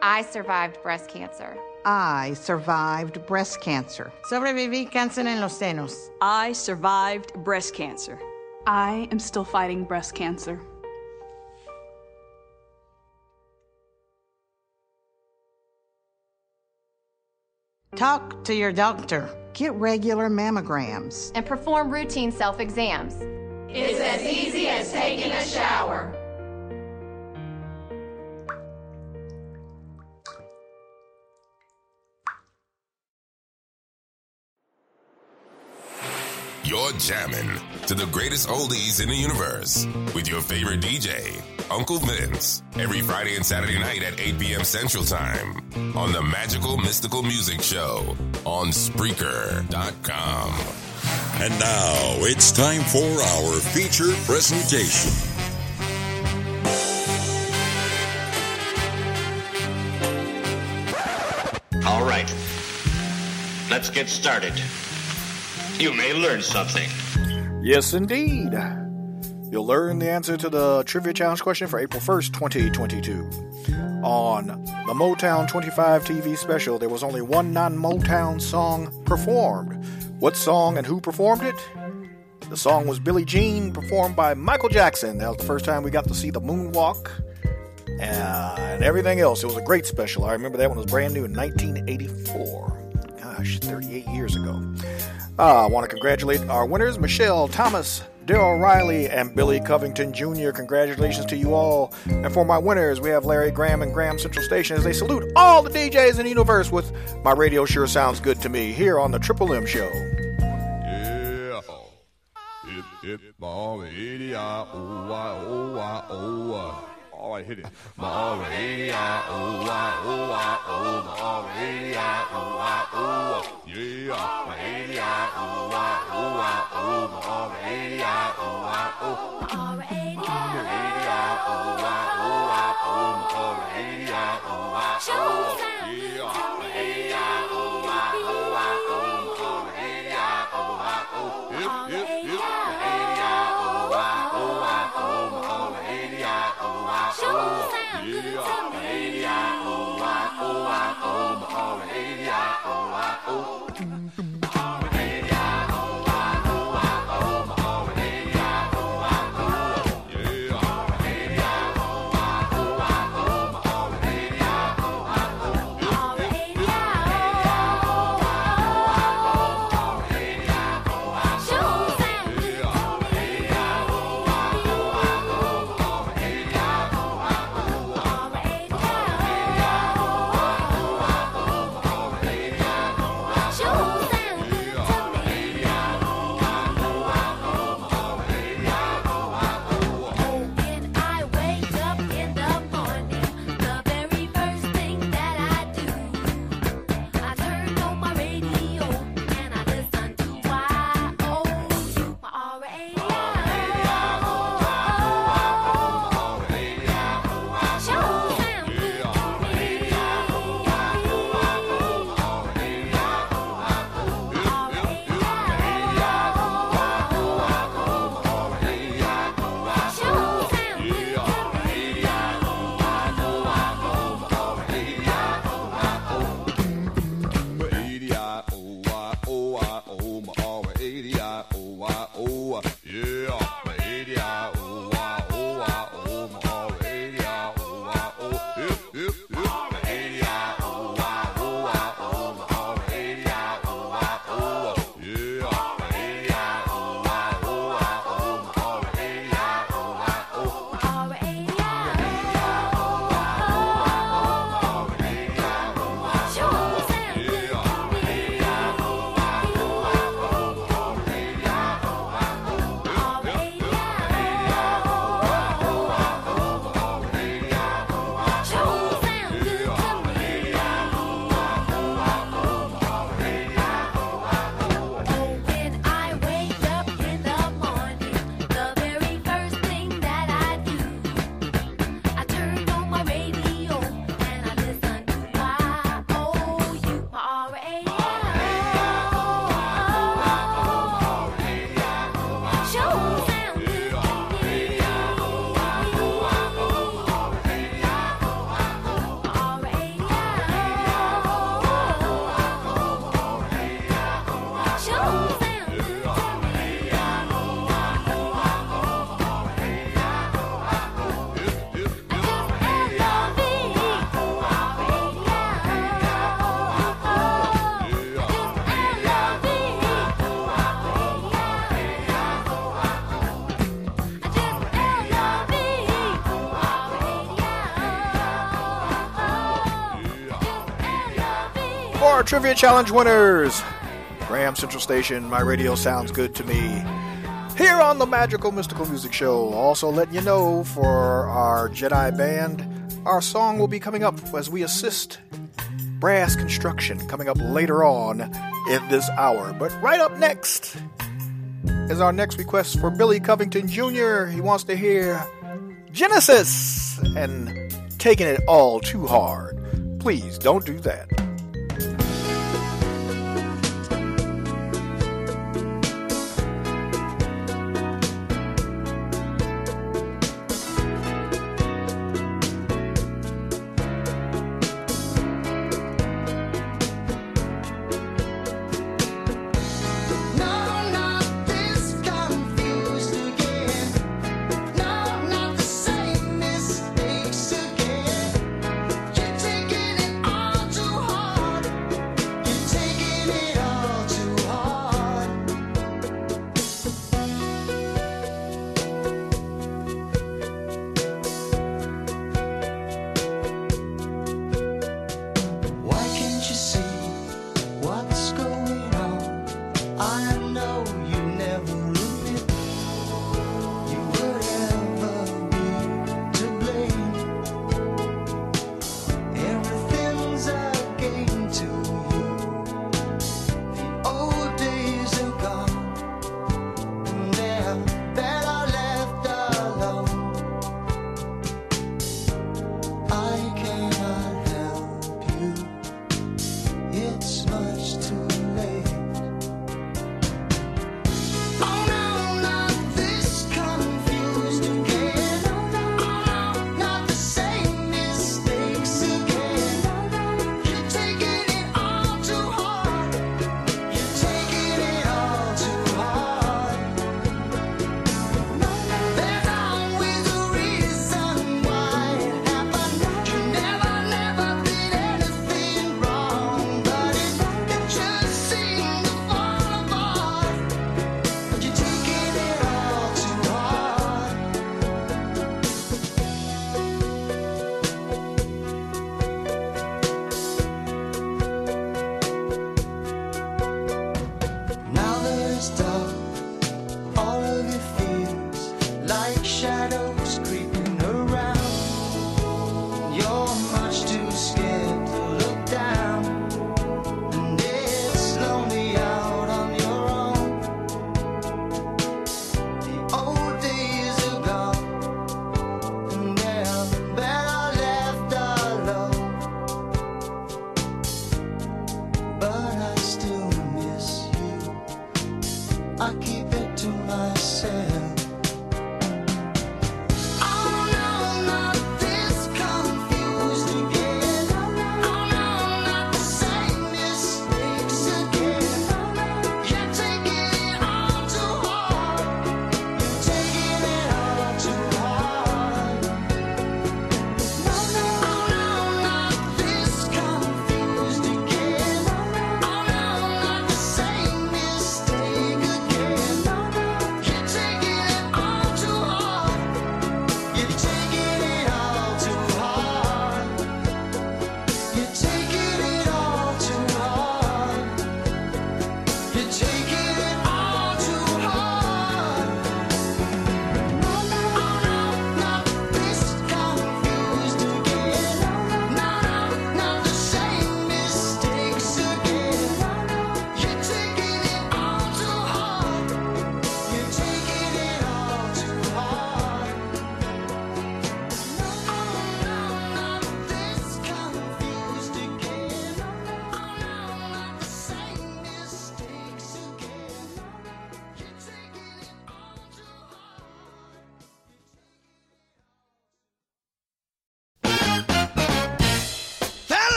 I survived breast cancer. I survived breast cancer. Sobreviví cáncer en los senos. I survived breast cancer. I am still fighting breast cancer. Talk to your doctor. Get regular mammograms. And perform routine self exams. It's as easy as taking a shower. You're jamming to the greatest oldies in the universe with your favorite DJ, Uncle Vince, every Friday and Saturday night at 8 p.m. Central Time on the Magical Mystical Music Show on Spreaker.com. And now it's time for our feature presentation. All right. Let's get started. You may learn something. Yes, indeed. You'll learn the answer to the trivia challenge question for April 1st, 2022. On the Motown 25 TV special, there was only one non Motown song performed. What song and who performed it? The song was Billie Jean, performed by Michael Jackson. That was the first time we got to see the moonwalk and everything else. It was a great special. I remember that one was brand new in 1984. Gosh, 38 years ago. Uh, I want to congratulate our winners, Michelle Thomas, Daryl Riley, and Billy Covington Jr. Congratulations to you all. And for my winners, we have Larry Graham and Graham Central Station as they salute all the DJs in the universe with My Radio Sure Sounds Good to Me here on the Triple M Show. Yeah. Hip, hip, ball, All right, hit it. Radio, oh, why, oh, why, oh, my radio, oh, why, oh, yeah. Radio, oh, why, oh, why, oh, radio, oh, why, oh. My oh, why, oh, why, oh, my oh, why, oh. Yeah. Trivia Challenge winners. Graham Central Station, my radio sounds good to me. Here on the Magical Mystical Music Show, also letting you know for our Jedi band, our song will be coming up as we assist brass construction coming up later on in this hour. But right up next is our next request for Billy Covington Jr. He wants to hear Genesis and taking it all too hard. Please don't do that.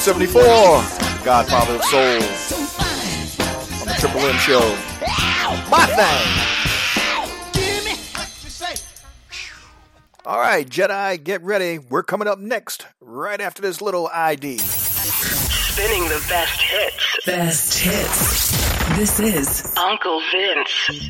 1974, Godfather of Soul, on the Triple M Show. My thing. All right, Jedi, get ready. We're coming up next, right after this little ID. Spinning the best hits. Best hits. This is Uncle Vince.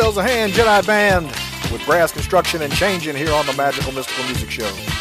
yourselves a hand, Jedi Band, with brass construction and changing here on the Magical Mystical Music Show.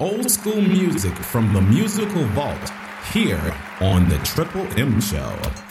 old school music from the musical vault here on the Triple M Show.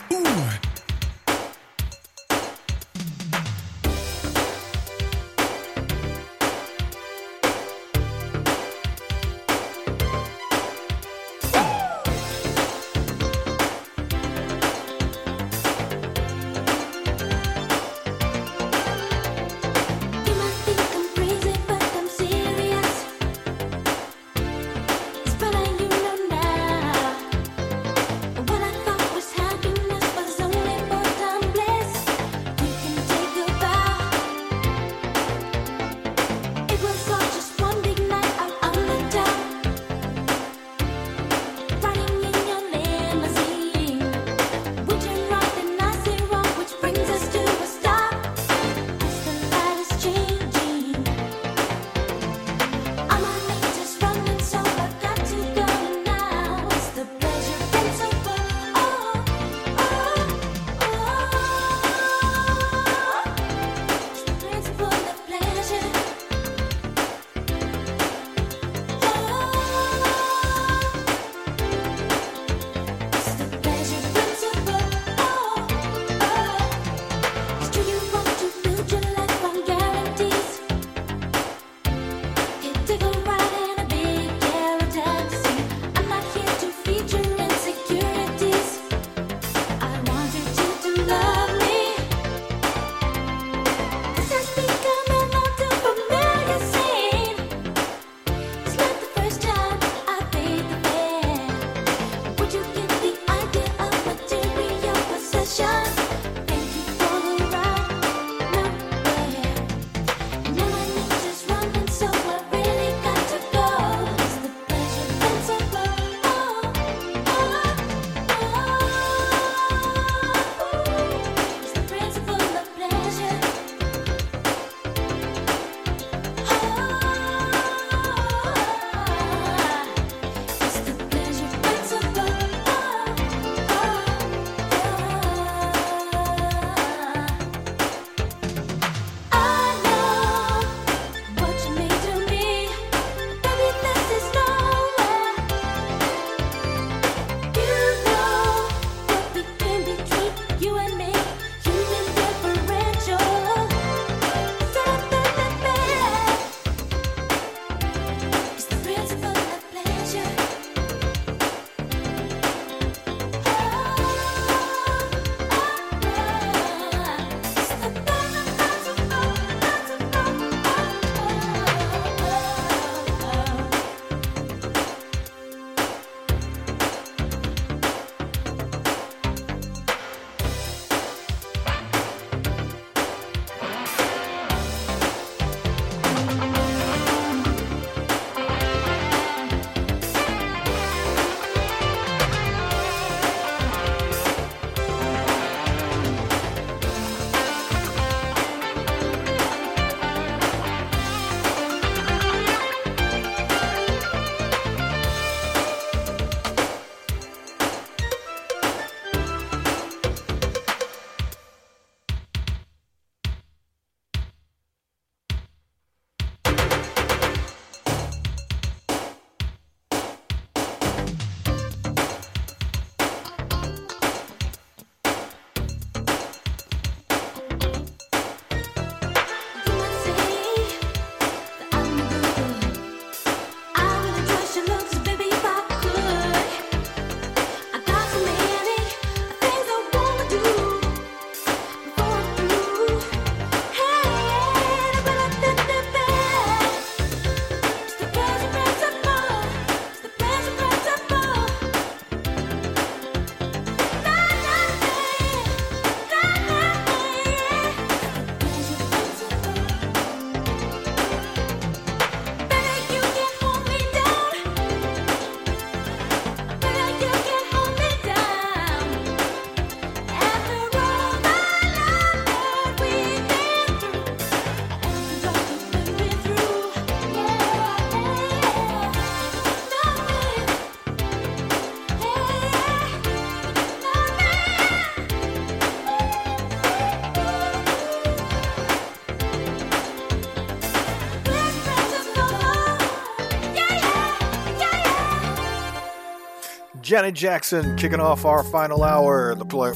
Janet Jackson kicking off our final hour the ple-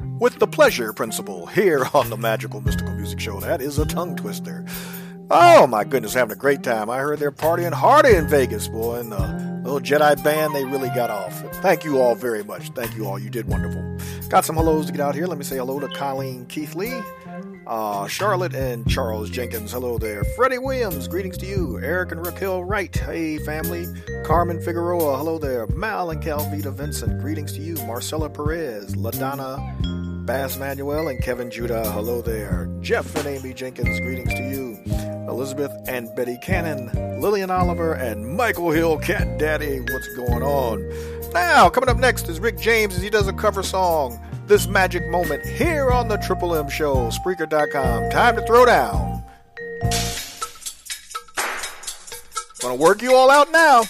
with the pleasure principle here on the Magical Mystical Music Show. That is a tongue twister. Oh my goodness, having a great time. I heard they're partying harder in Vegas, boy, and the little Jedi band, they really got off. Thank you all very much. Thank you all. You did wonderful. Got some hellos to get out here. Let me say hello to Colleen Keith Lee, uh, Charlotte and Charles Jenkins. Hello there. Freddie Williams, greetings to you. Eric and Raquel Wright. Hey, family. Carmen Figueroa. Hello there. Mal and Calvita Vincent. Greetings to you. Marcella Perez. LaDonna Bass Manuel and Kevin Judah. Hello there. Jeff and Amy Jenkins. Greetings to you. Elizabeth and Betty Cannon. Lillian Oliver and Michael Hill. Cat Daddy. What's going on? Now, coming up next is Rick James as he does a cover song this magic moment here on the Triple M Show, Spreaker.com. Time to throw down. Gonna work you all out now.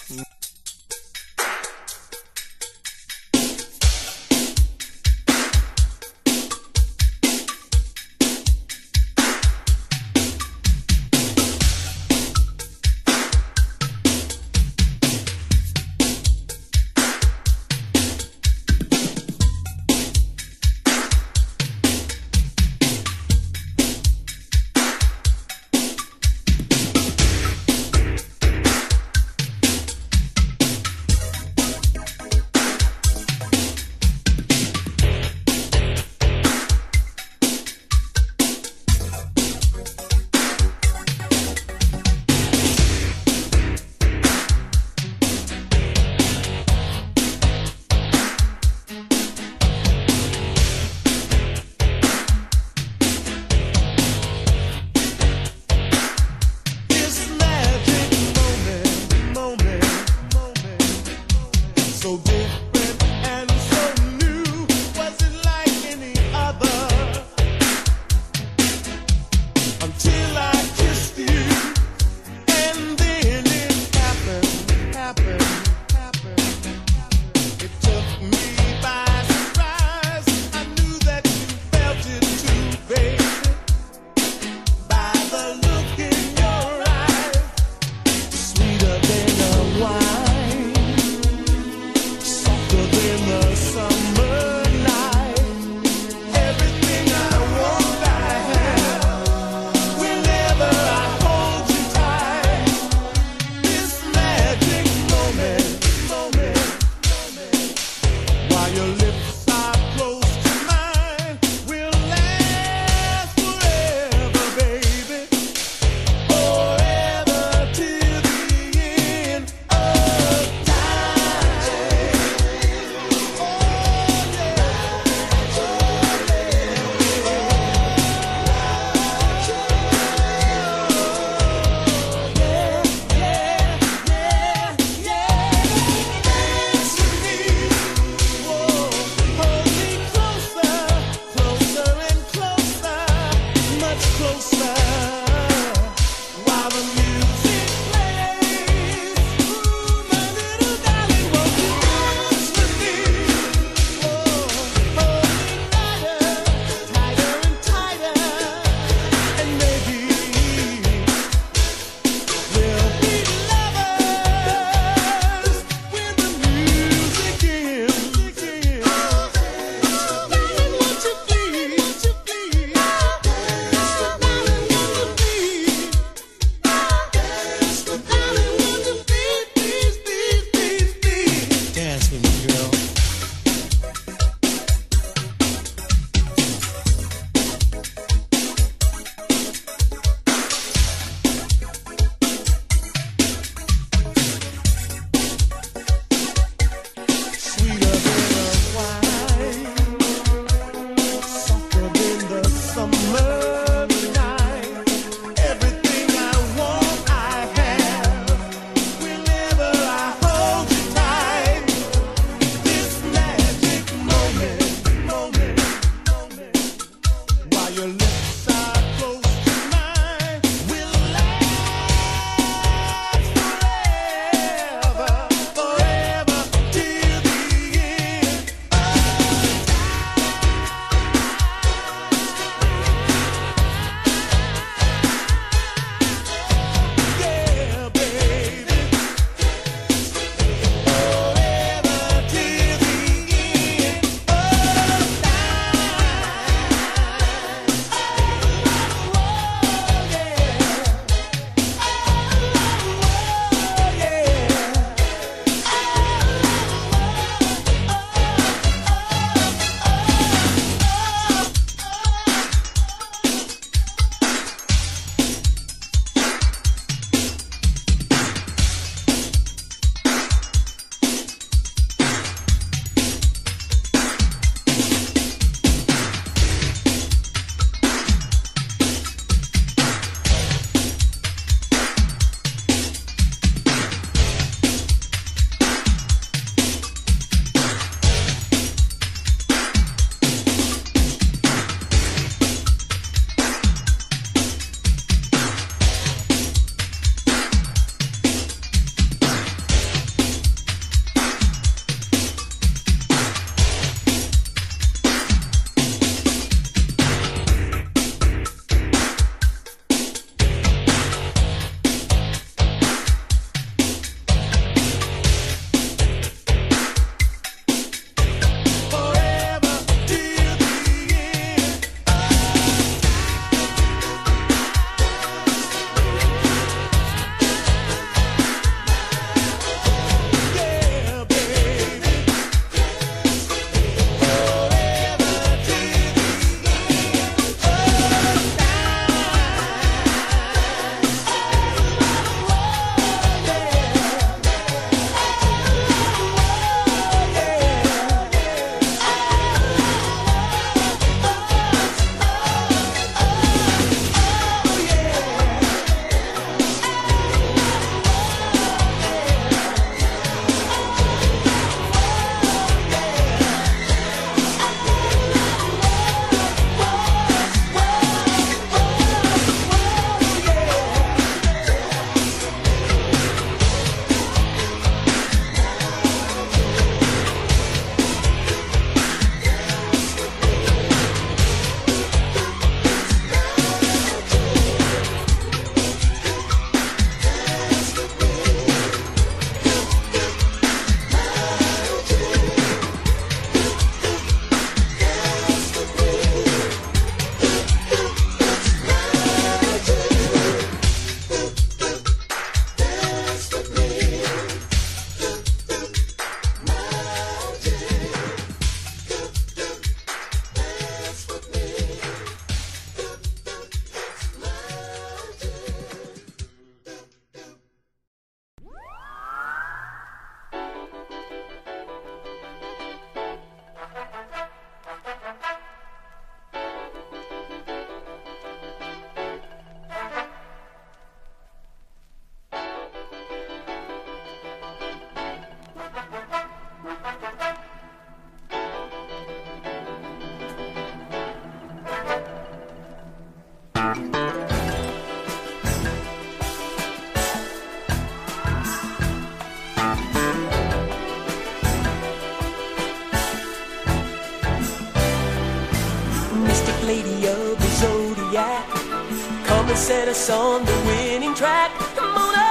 us on the winning track. Come on up.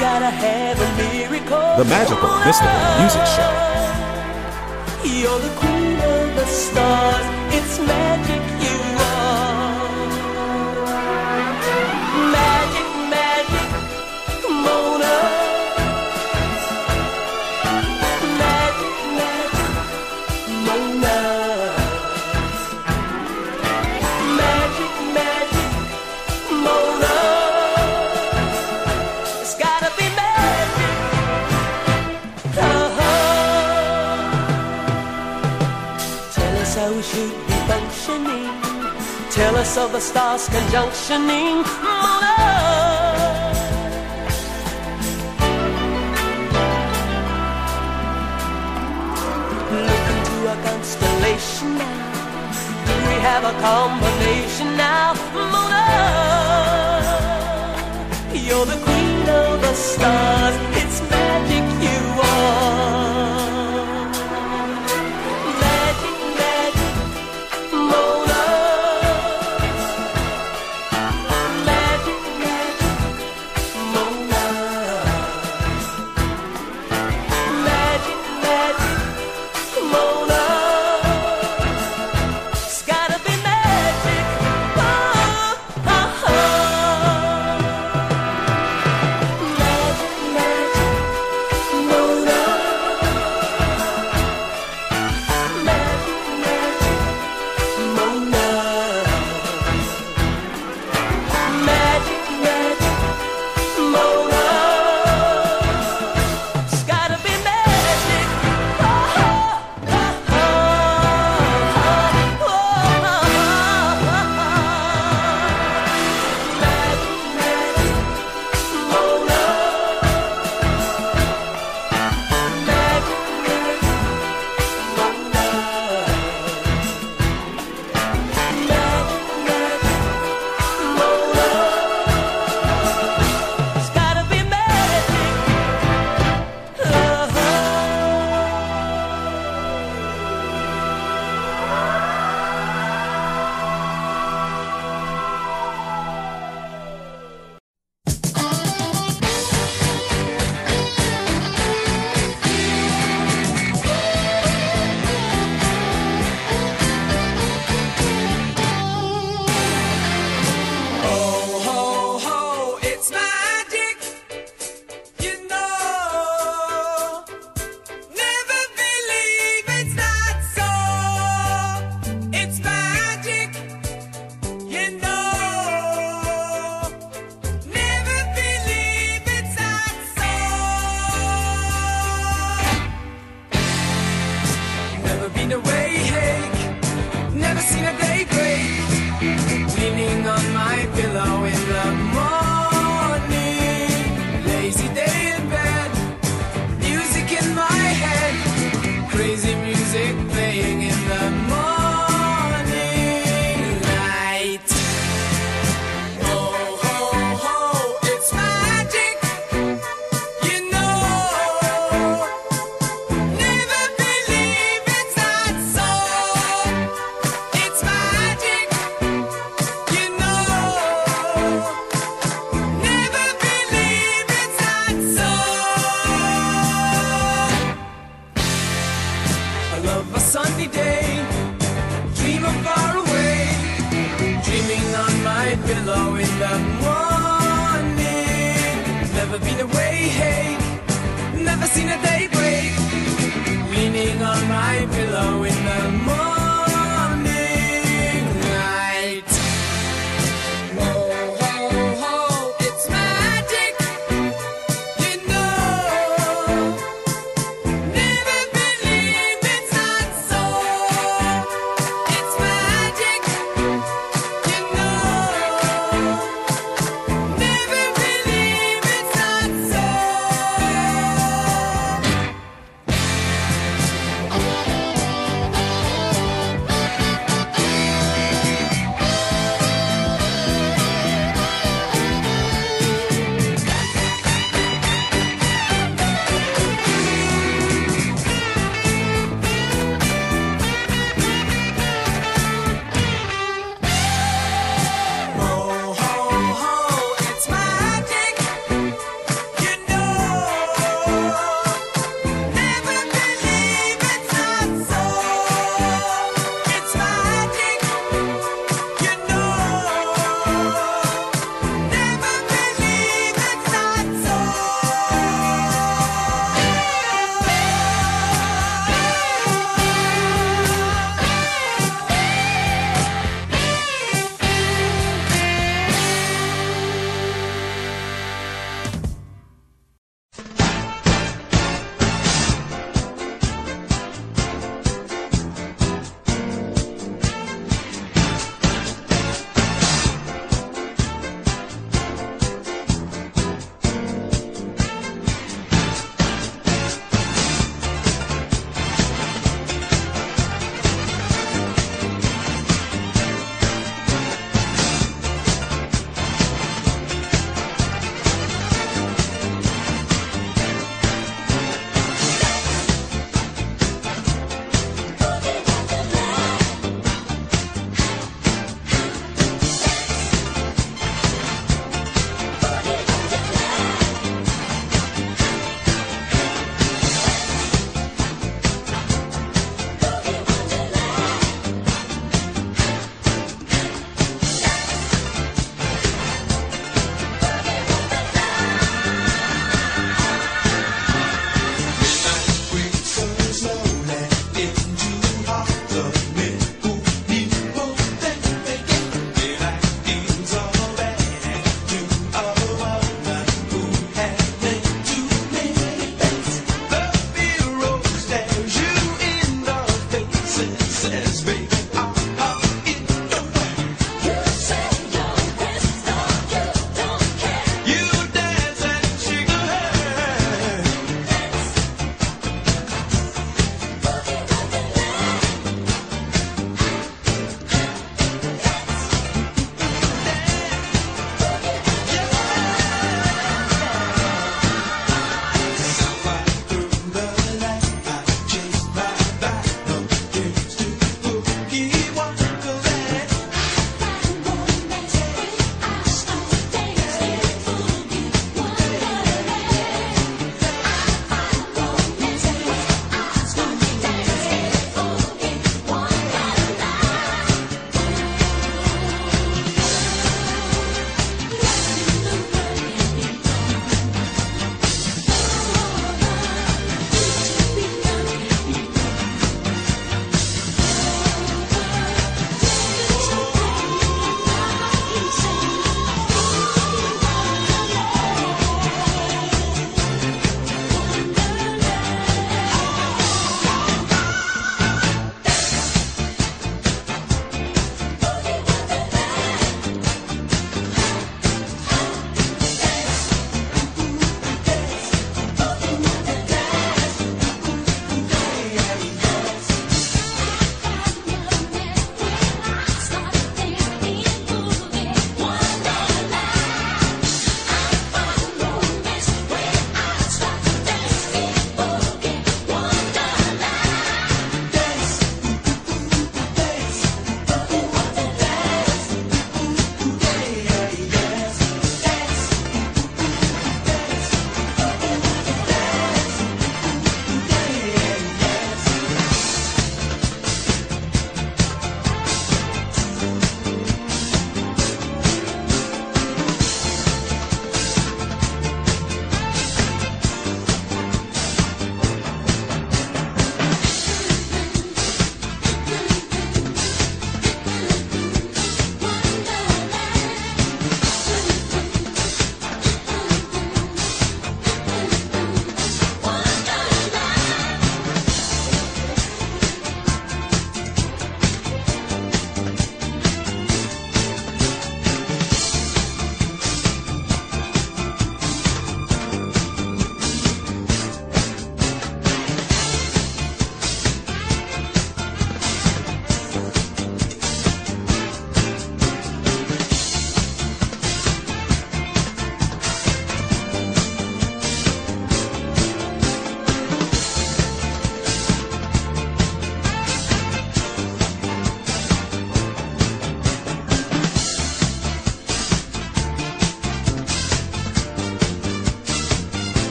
Gotta have a miracle. The magical mystical music show. You're the queen of the stars. It's magic. chorus of the stars conjunctioning my love. Look into a constellation now. Do we have a combination now, Mona? You're the queen of the stars.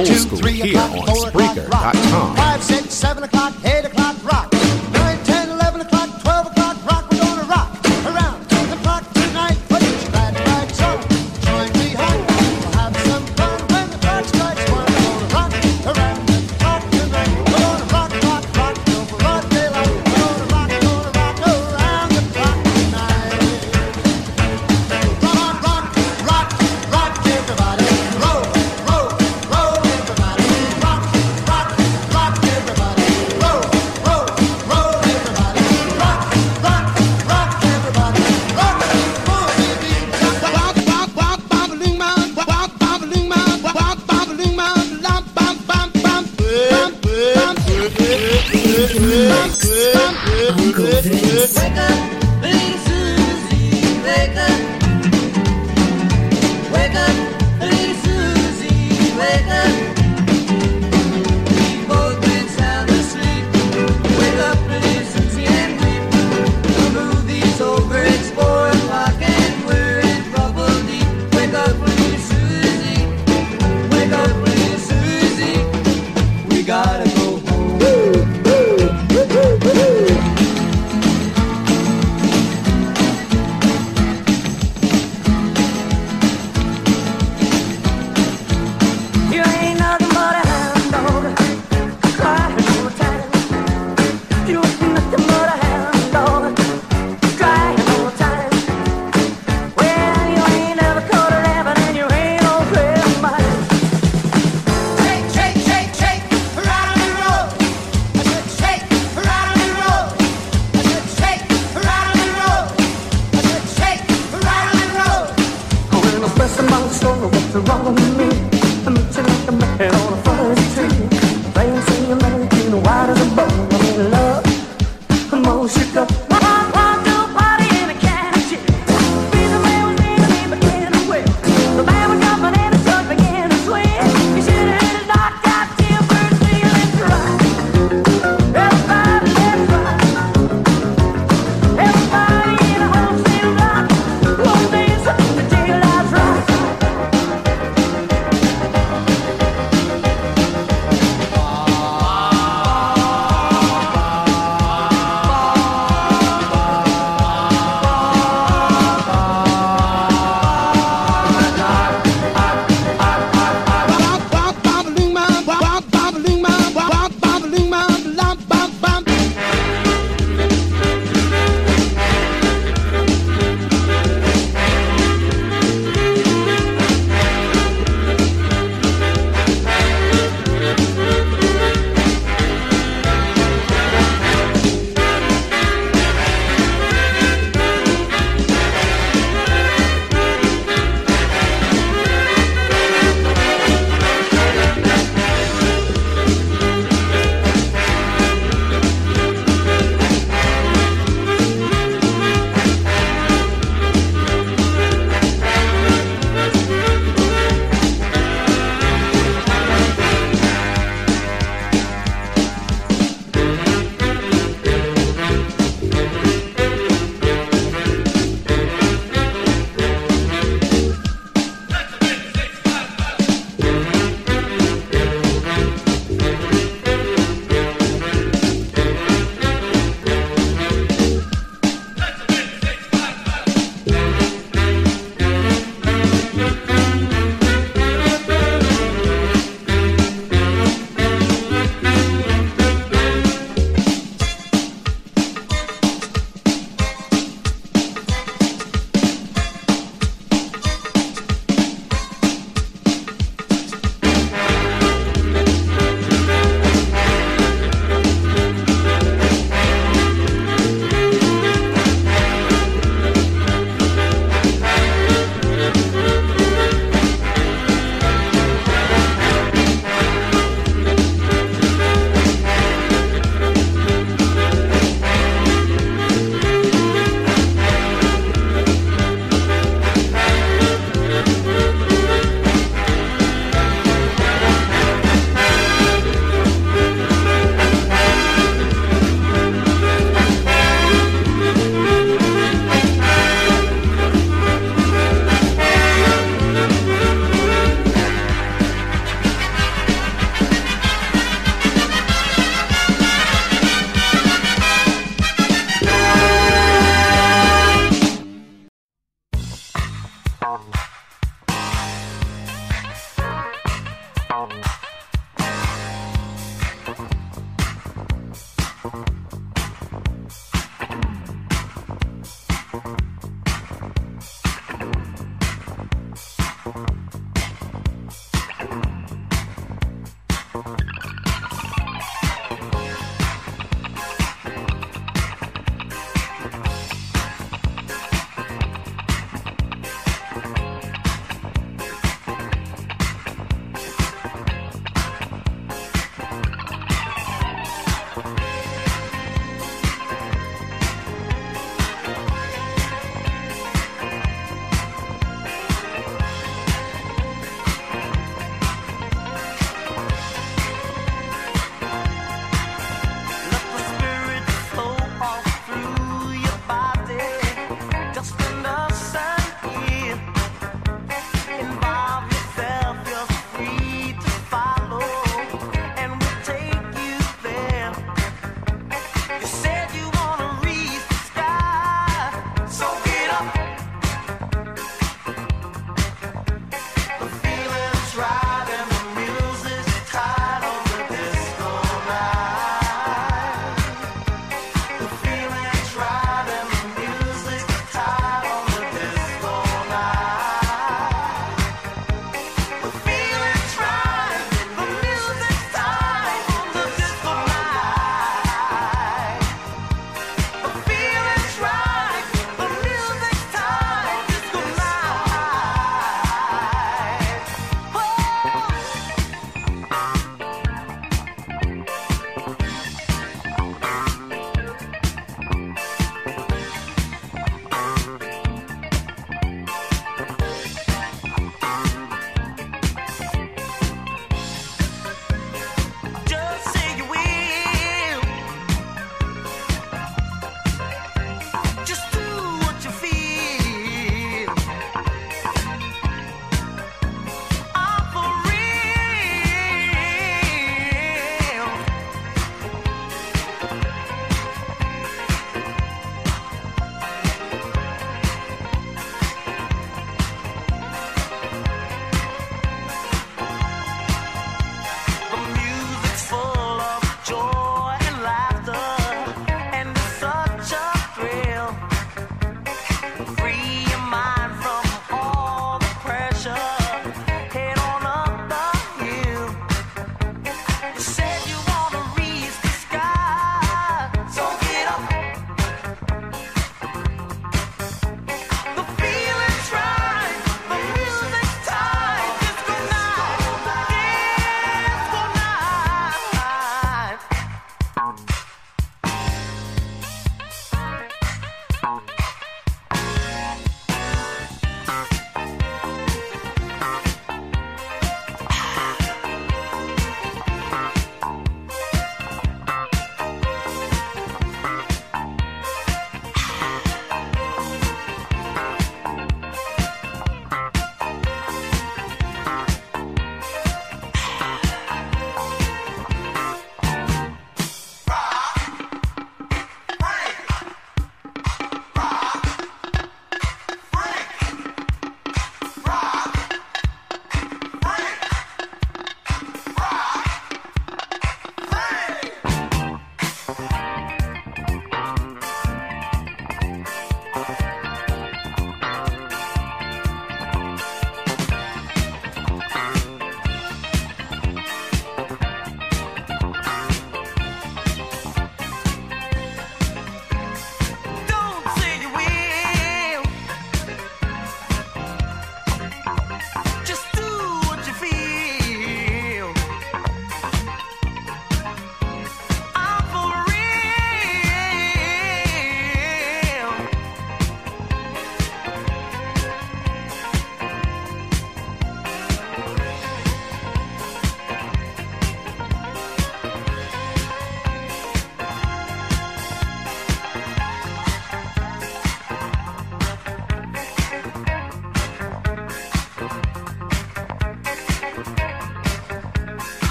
Old school here on Spreaker.com.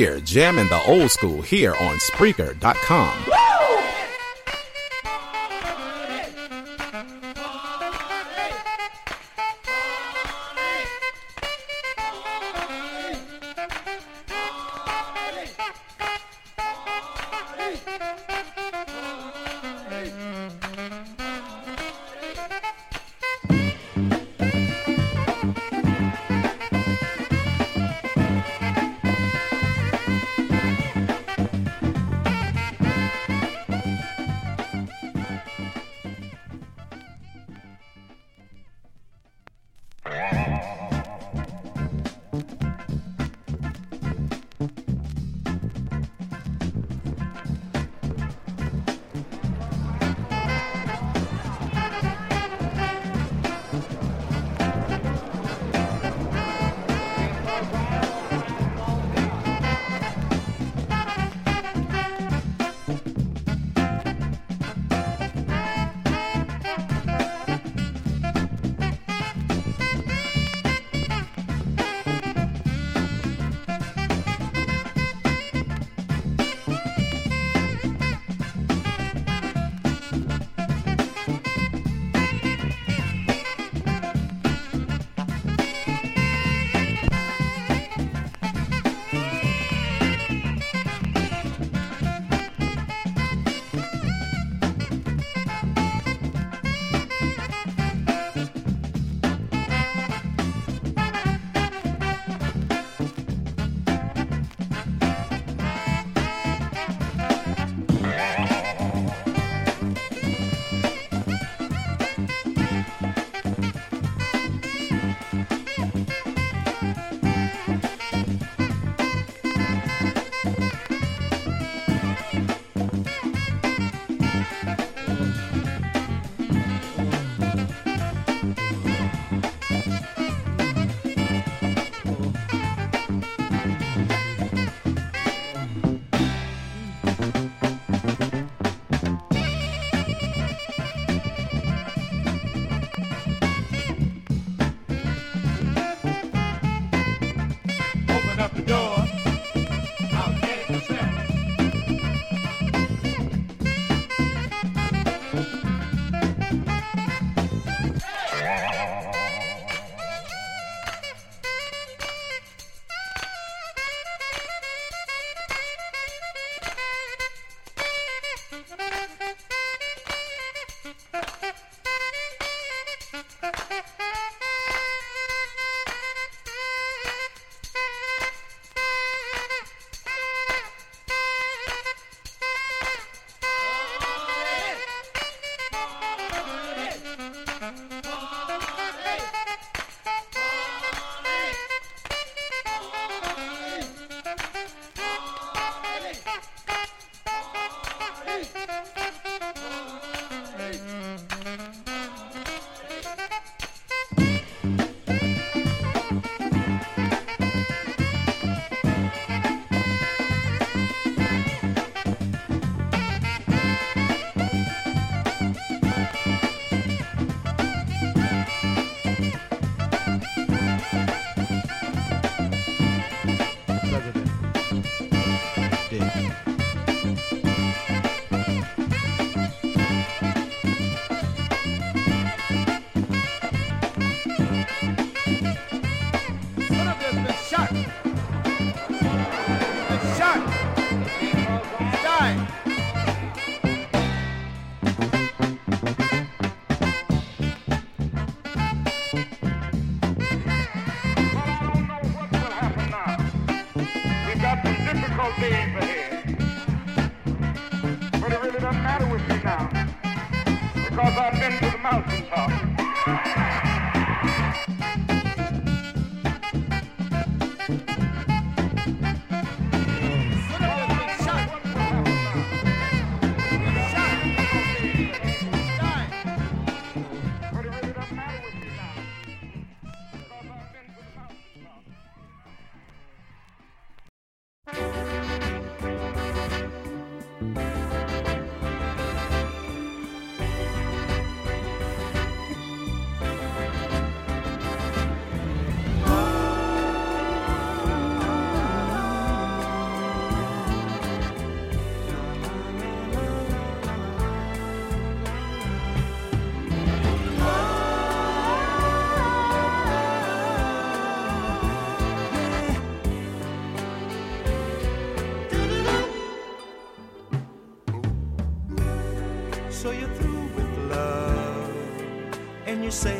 We're jamming the old school here on Spreaker.com. say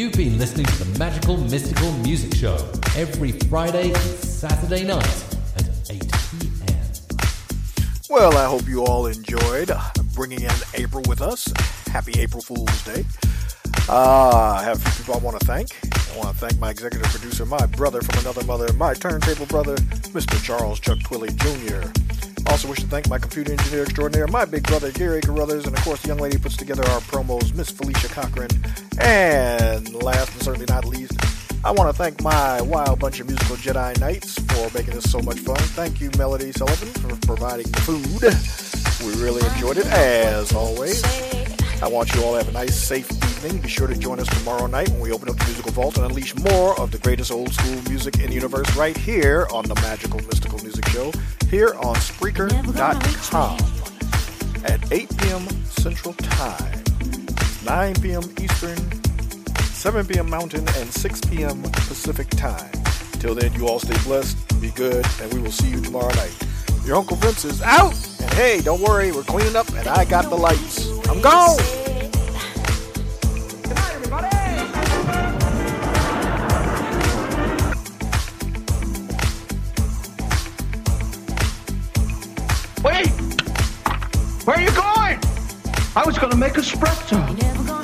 You've been listening to the Magical Mystical Music Show every Friday Saturday night at 8 p.m. Well, I hope you all enjoyed uh, bringing in April with us. Happy April Fool's Day. Uh, I have a few people I want to thank. I want to thank my executive producer, my brother from another mother, my turntable brother, Mr. Charles Chuck Twilly Jr. Also wish to thank my computer engineer extraordinaire, my big brother Gary Carruthers, and of course the young lady who puts together our promos, Miss Felicia Cochran. And last but certainly not least, I want to thank my wild bunch of musical Jedi Knights for making this so much fun. Thank you, Melody Sullivan, for providing food. We really enjoyed it, as always. I want you all to have a nice, safe evening. Be sure to join us tomorrow night when we open up the musical vault and unleash more of the greatest old school music in the universe right here on the Magical Mystical Music Show, here on Spreaker.com at 8 p.m. Central Time, 9 p.m. Eastern, 7 p.m. Mountain, and 6 p.m. Pacific Time. Till then, you all stay blessed, be good, and we will see you tomorrow night. Your Uncle Vince is out, and hey, don't worry, we're cleaning up, and I got the lights. I'm gone! I was going to make a Sprechton.